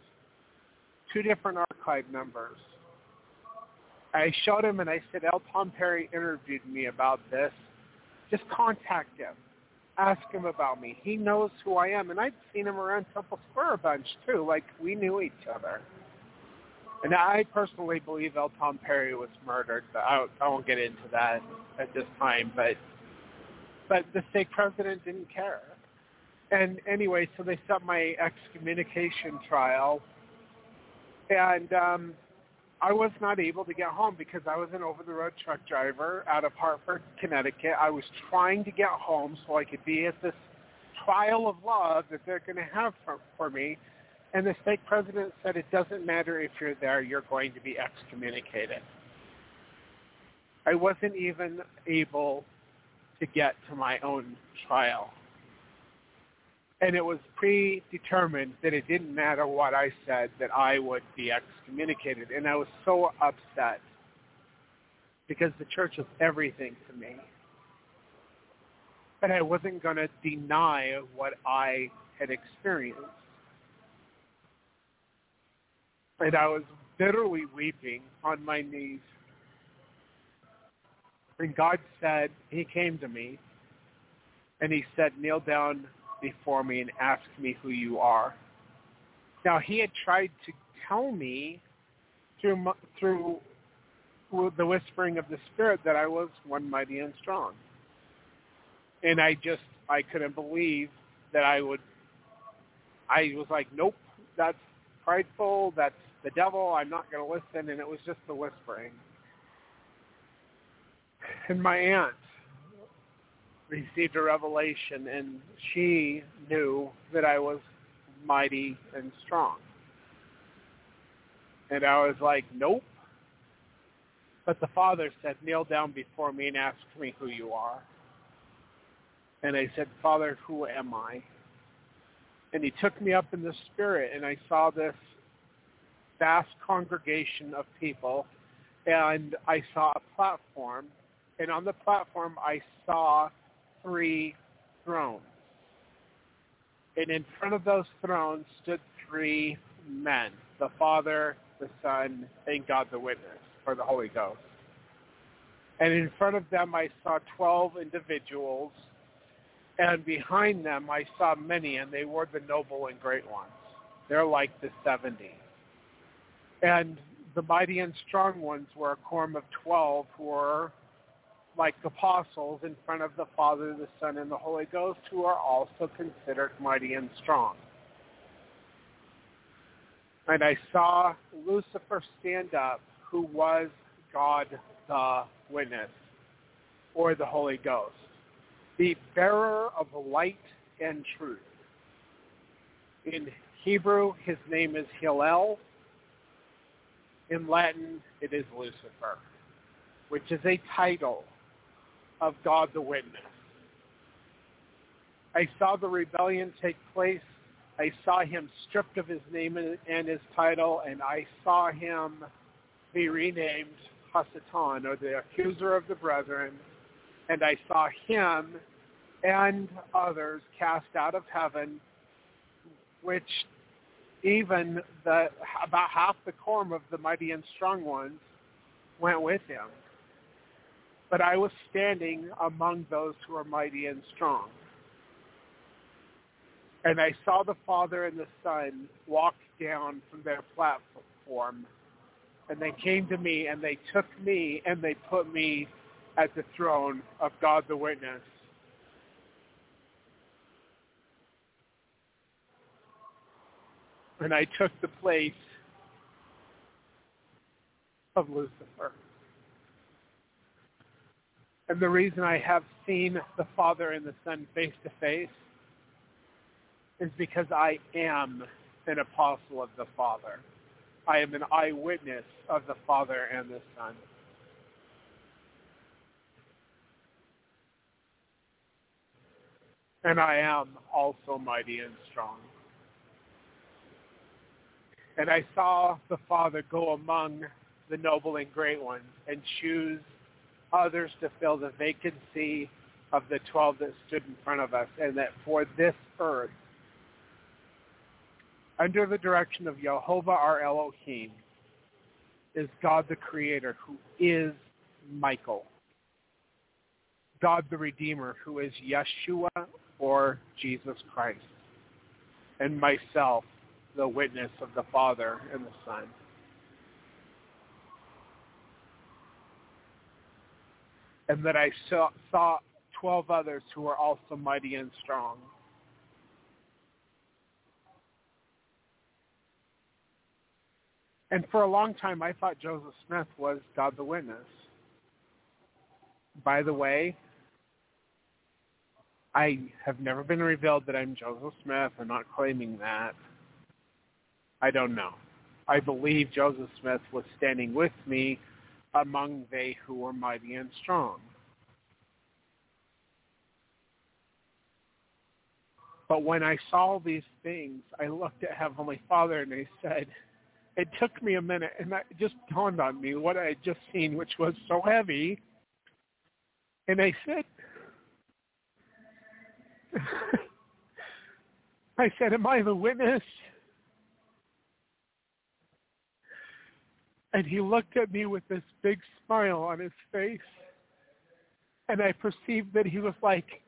Two different archive numbers. I showed him and I said, L. Tom Perry interviewed me about this. Just contact him ask him about me. He knows who I am, and I'd seen him around Temple Square a bunch too. Like we knew each other. And I personally believe L. Tom Perry was murdered, but I, I won't get into that at this time. But but the stake president didn't care. And anyway, so they set my excommunication trial, and um, I was not able to get home because I was an over-the-road truck driver out of Hartford, Connecticut. I was trying to get home so I could be at this trial of love that they're going to have for, for me. And the stake president said it doesn't matter if you're there, you're going to be excommunicated. I wasn't even able to get to my own trial. And it was predetermined that it didn't matter what I said, that I would be excommunicated. And I was so upset because the church was everything to me. But I wasn't going to deny what I had experienced. And I was bitterly weeping on my knees. And God said, he came to me and he said, kneel down before me and ask me who you are. Now he had tried to tell me through through the whispering of the Spirit that I was one mighty and strong, and I just I couldn't believe that I would. I was like, nope, that's prideful. That's the devil. I'm not going to listen. And it was just the whispering. And my aunt received a revelation and she knew that I was mighty and strong. And I was like, nope. But the father said, kneel down before me and ask me who you are. And I said, Father, who am I? And he took me up in the spirit and I saw this vast congregation of people and I saw a platform and on the platform I saw three thrones. And in front of those thrones stood three men, the Father, the Son, and God the Witness, or the Holy Ghost. And in front of them I saw 12 individuals, and behind them I saw many, and they were the noble and great ones. They're like the 70. And the mighty and strong ones were a quorum of 12 who were like apostles in front of the Father, the Son, and the Holy Ghost, who are also considered mighty and strong. And I saw Lucifer stand up, who was God the witness, or the Holy Ghost, the bearer of light and truth. In Hebrew, his name is Helel. In Latin, it is Lucifer, which is a title of God the Witness. I saw the rebellion take place. I saw him stripped of his name and his title, and I saw him be renamed Hasatan, or the accuser of the brethren, and I saw him and others cast out of heaven, which even the about half the quorum of the mighty and strong ones went with him but I was standing among those who are mighty and strong. And I saw the Father and the Son walk down from their platform, and they came to me, and they took me, and they put me at the throne of God the Witness. And I took the place of Lucifer. And the reason I have seen the Father and the Son face to face is because I am an apostle of the Father. I am an eyewitness of the Father and the Son. And I am also mighty and strong. And I saw the Father go among the noble and great ones and choose others to fill the vacancy of the 12 that stood in front of us, and that for this earth, under the direction of Jehovah our Elohim, is God the Creator, who is Michael. God the Redeemer, who is Yeshua or Jesus Christ. And myself, the witness of the Father and the Son. And that I saw, saw 12 others who were also mighty and strong. And for a long time, I thought Joseph Smith was God the Witness. By the way, I have never been revealed that I'm Joseph Smith. I'm not claiming that. I don't know. I believe Joseph Smith was standing with me among they who are mighty and strong. But when I saw these things, I looked at Heavenly Father and I said, it took me a minute and it just dawned on me what I had just seen, which was so heavy. And I said, I said, am I the witness? And he looked at me with this big smile on his face. And I perceived that he was like,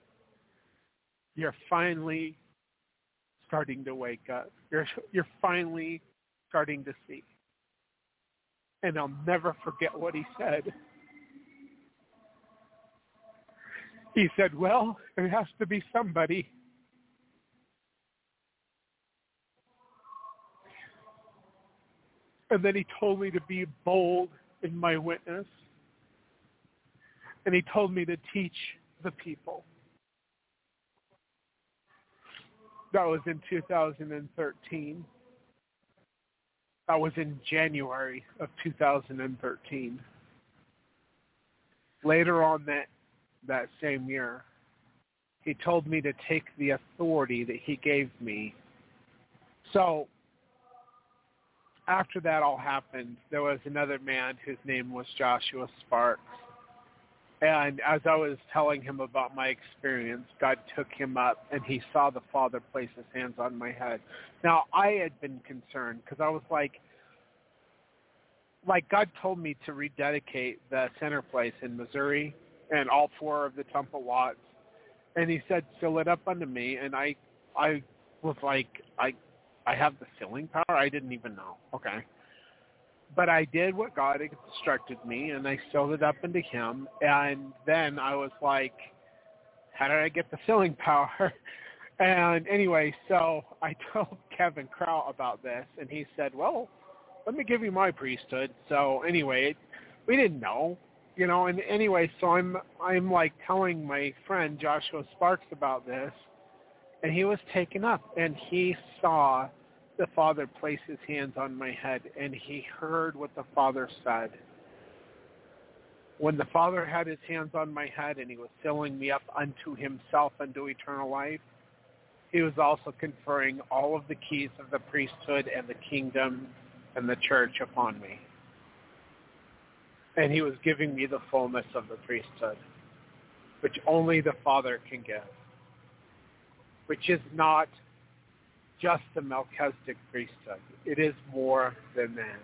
you're finally starting to wake up. You're, you're finally starting to see. And I'll never forget what he said. He said, well, there has to be somebody. And then he told me to be bold in my witness. And he told me to teach the people. That was in 2013. That was in January of 2013. Later on that that same year, he told me to take the authority that he gave me. So after that all happened, there was another man whose name was Joshua Sparks. And as I was telling him about my experience, God took him up and he saw the Father place his hands on my head. Now, I had been concerned because I was like, like God told me to rededicate the center place in Missouri and all four of the temple lots. And he said, fill it up unto me. And I, I was like, I, I have the sealing power. I didn't even know. Okay. But I did what God instructed me, and I filled it up into Him. And then I was like, how did I get the sealing power? and anyway, so I told Kevin Crow about this, and he said, well, let me give you my priesthood. So anyway, we didn't know, you know. And anyway, so I'm I'm like telling my friend Joshua Sparks about this, and he was taken up, and he saw the Father place his hands on my head, and he heard what the Father said. When the Father had his hands on my head and he was filling me up unto himself unto eternal life, he was also conferring all of the keys of the priesthood and the kingdom and the church upon me. And he was giving me the fullness of the priesthood, which only the Father can give, which is not just the Melchizedek priesthood. It is more than that.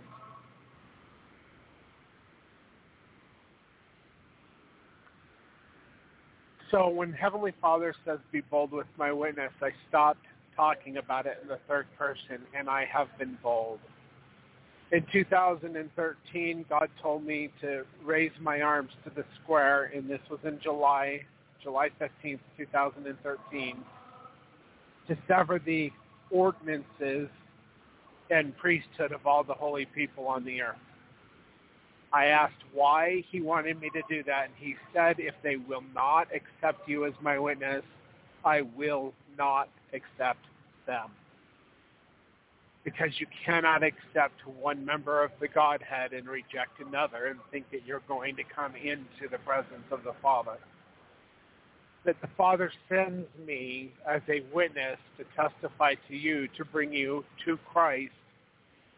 So when Heavenly Father says, be bold with my witness, I stopped talking about it in the third person, and I have been bold. In 2013, God told me to raise my arms to the square, and this was in July, July 15th, 2013, to sever the ordinances and priesthood of all the holy people on the earth. I asked why he wanted me to do that, and he said, if they will not accept you as my witness, I will not accept them. Because you cannot accept one member of the Godhead and reject another and think that you're going to come into the presence of the Father that the Father sends me as a witness to testify to you, to bring you to Christ,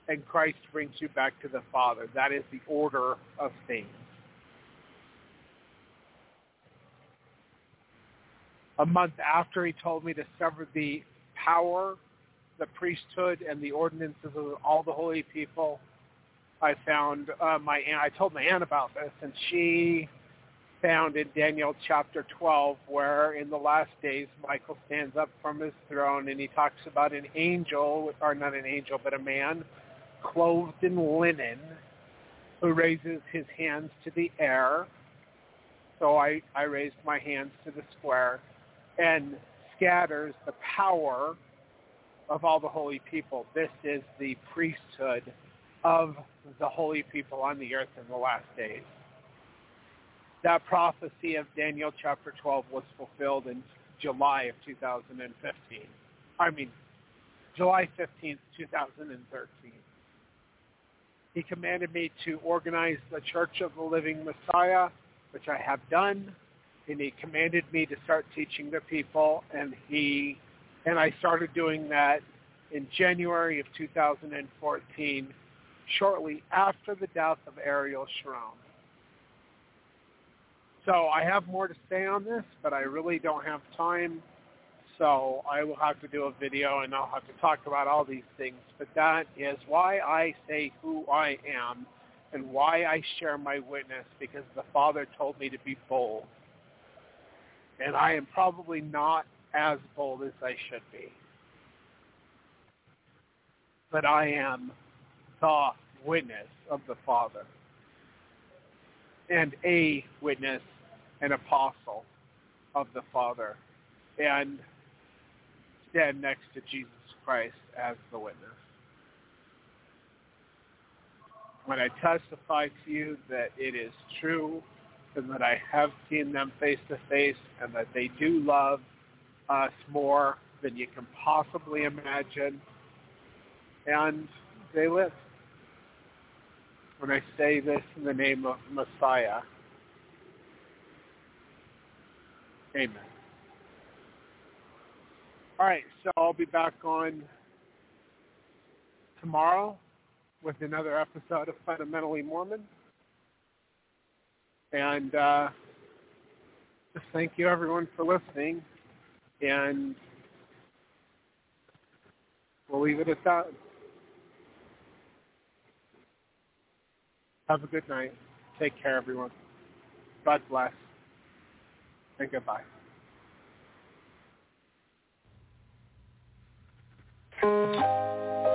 and Christ brings you back to the Father. That is the order of things. A month after he told me to sever the power, the priesthood, and the ordinances of all the holy people, I found uh, my aunt, I told my aunt about this, and she found in Daniel chapter 12 where in the last days Michael stands up from his throne and he talks about an angel, or not an angel, but a man clothed in linen who raises his hands to the air. So I, I raised my hands to the square and scatters the power of all the holy people. This is the priesthood of the holy people on the earth in the last days that prophecy of Daniel chapter 12 was fulfilled in July of 2015. I mean, July 15th, 2013. He commanded me to organize the Church of the Living Messiah, which I have done, and he commanded me to start teaching the people, and he And I started doing that in January of 2014, shortly after the death of Ariel Sharon. So I have more to say on this, but I really don't have time. So I will have to do a video and I'll have to talk about all these things. But that is why I say who I am and why I share my witness because the Father told me to be bold. And I am probably not as bold as I should be. But I am the witness of the Father and a witness an apostle of the Father and stand next to Jesus Christ as the witness. When I testify to you that it is true and that I have seen them face to face and that they do love us more than you can possibly imagine and they live. When I say this in the name of Messiah, Amen. All right, so I'll be back on tomorrow with another episode of Fundamentally Mormon. And uh, just thank you everyone for listening. And we'll leave it at that. Have a good night. Take care, everyone. God bless Take care. Bye. Thank you.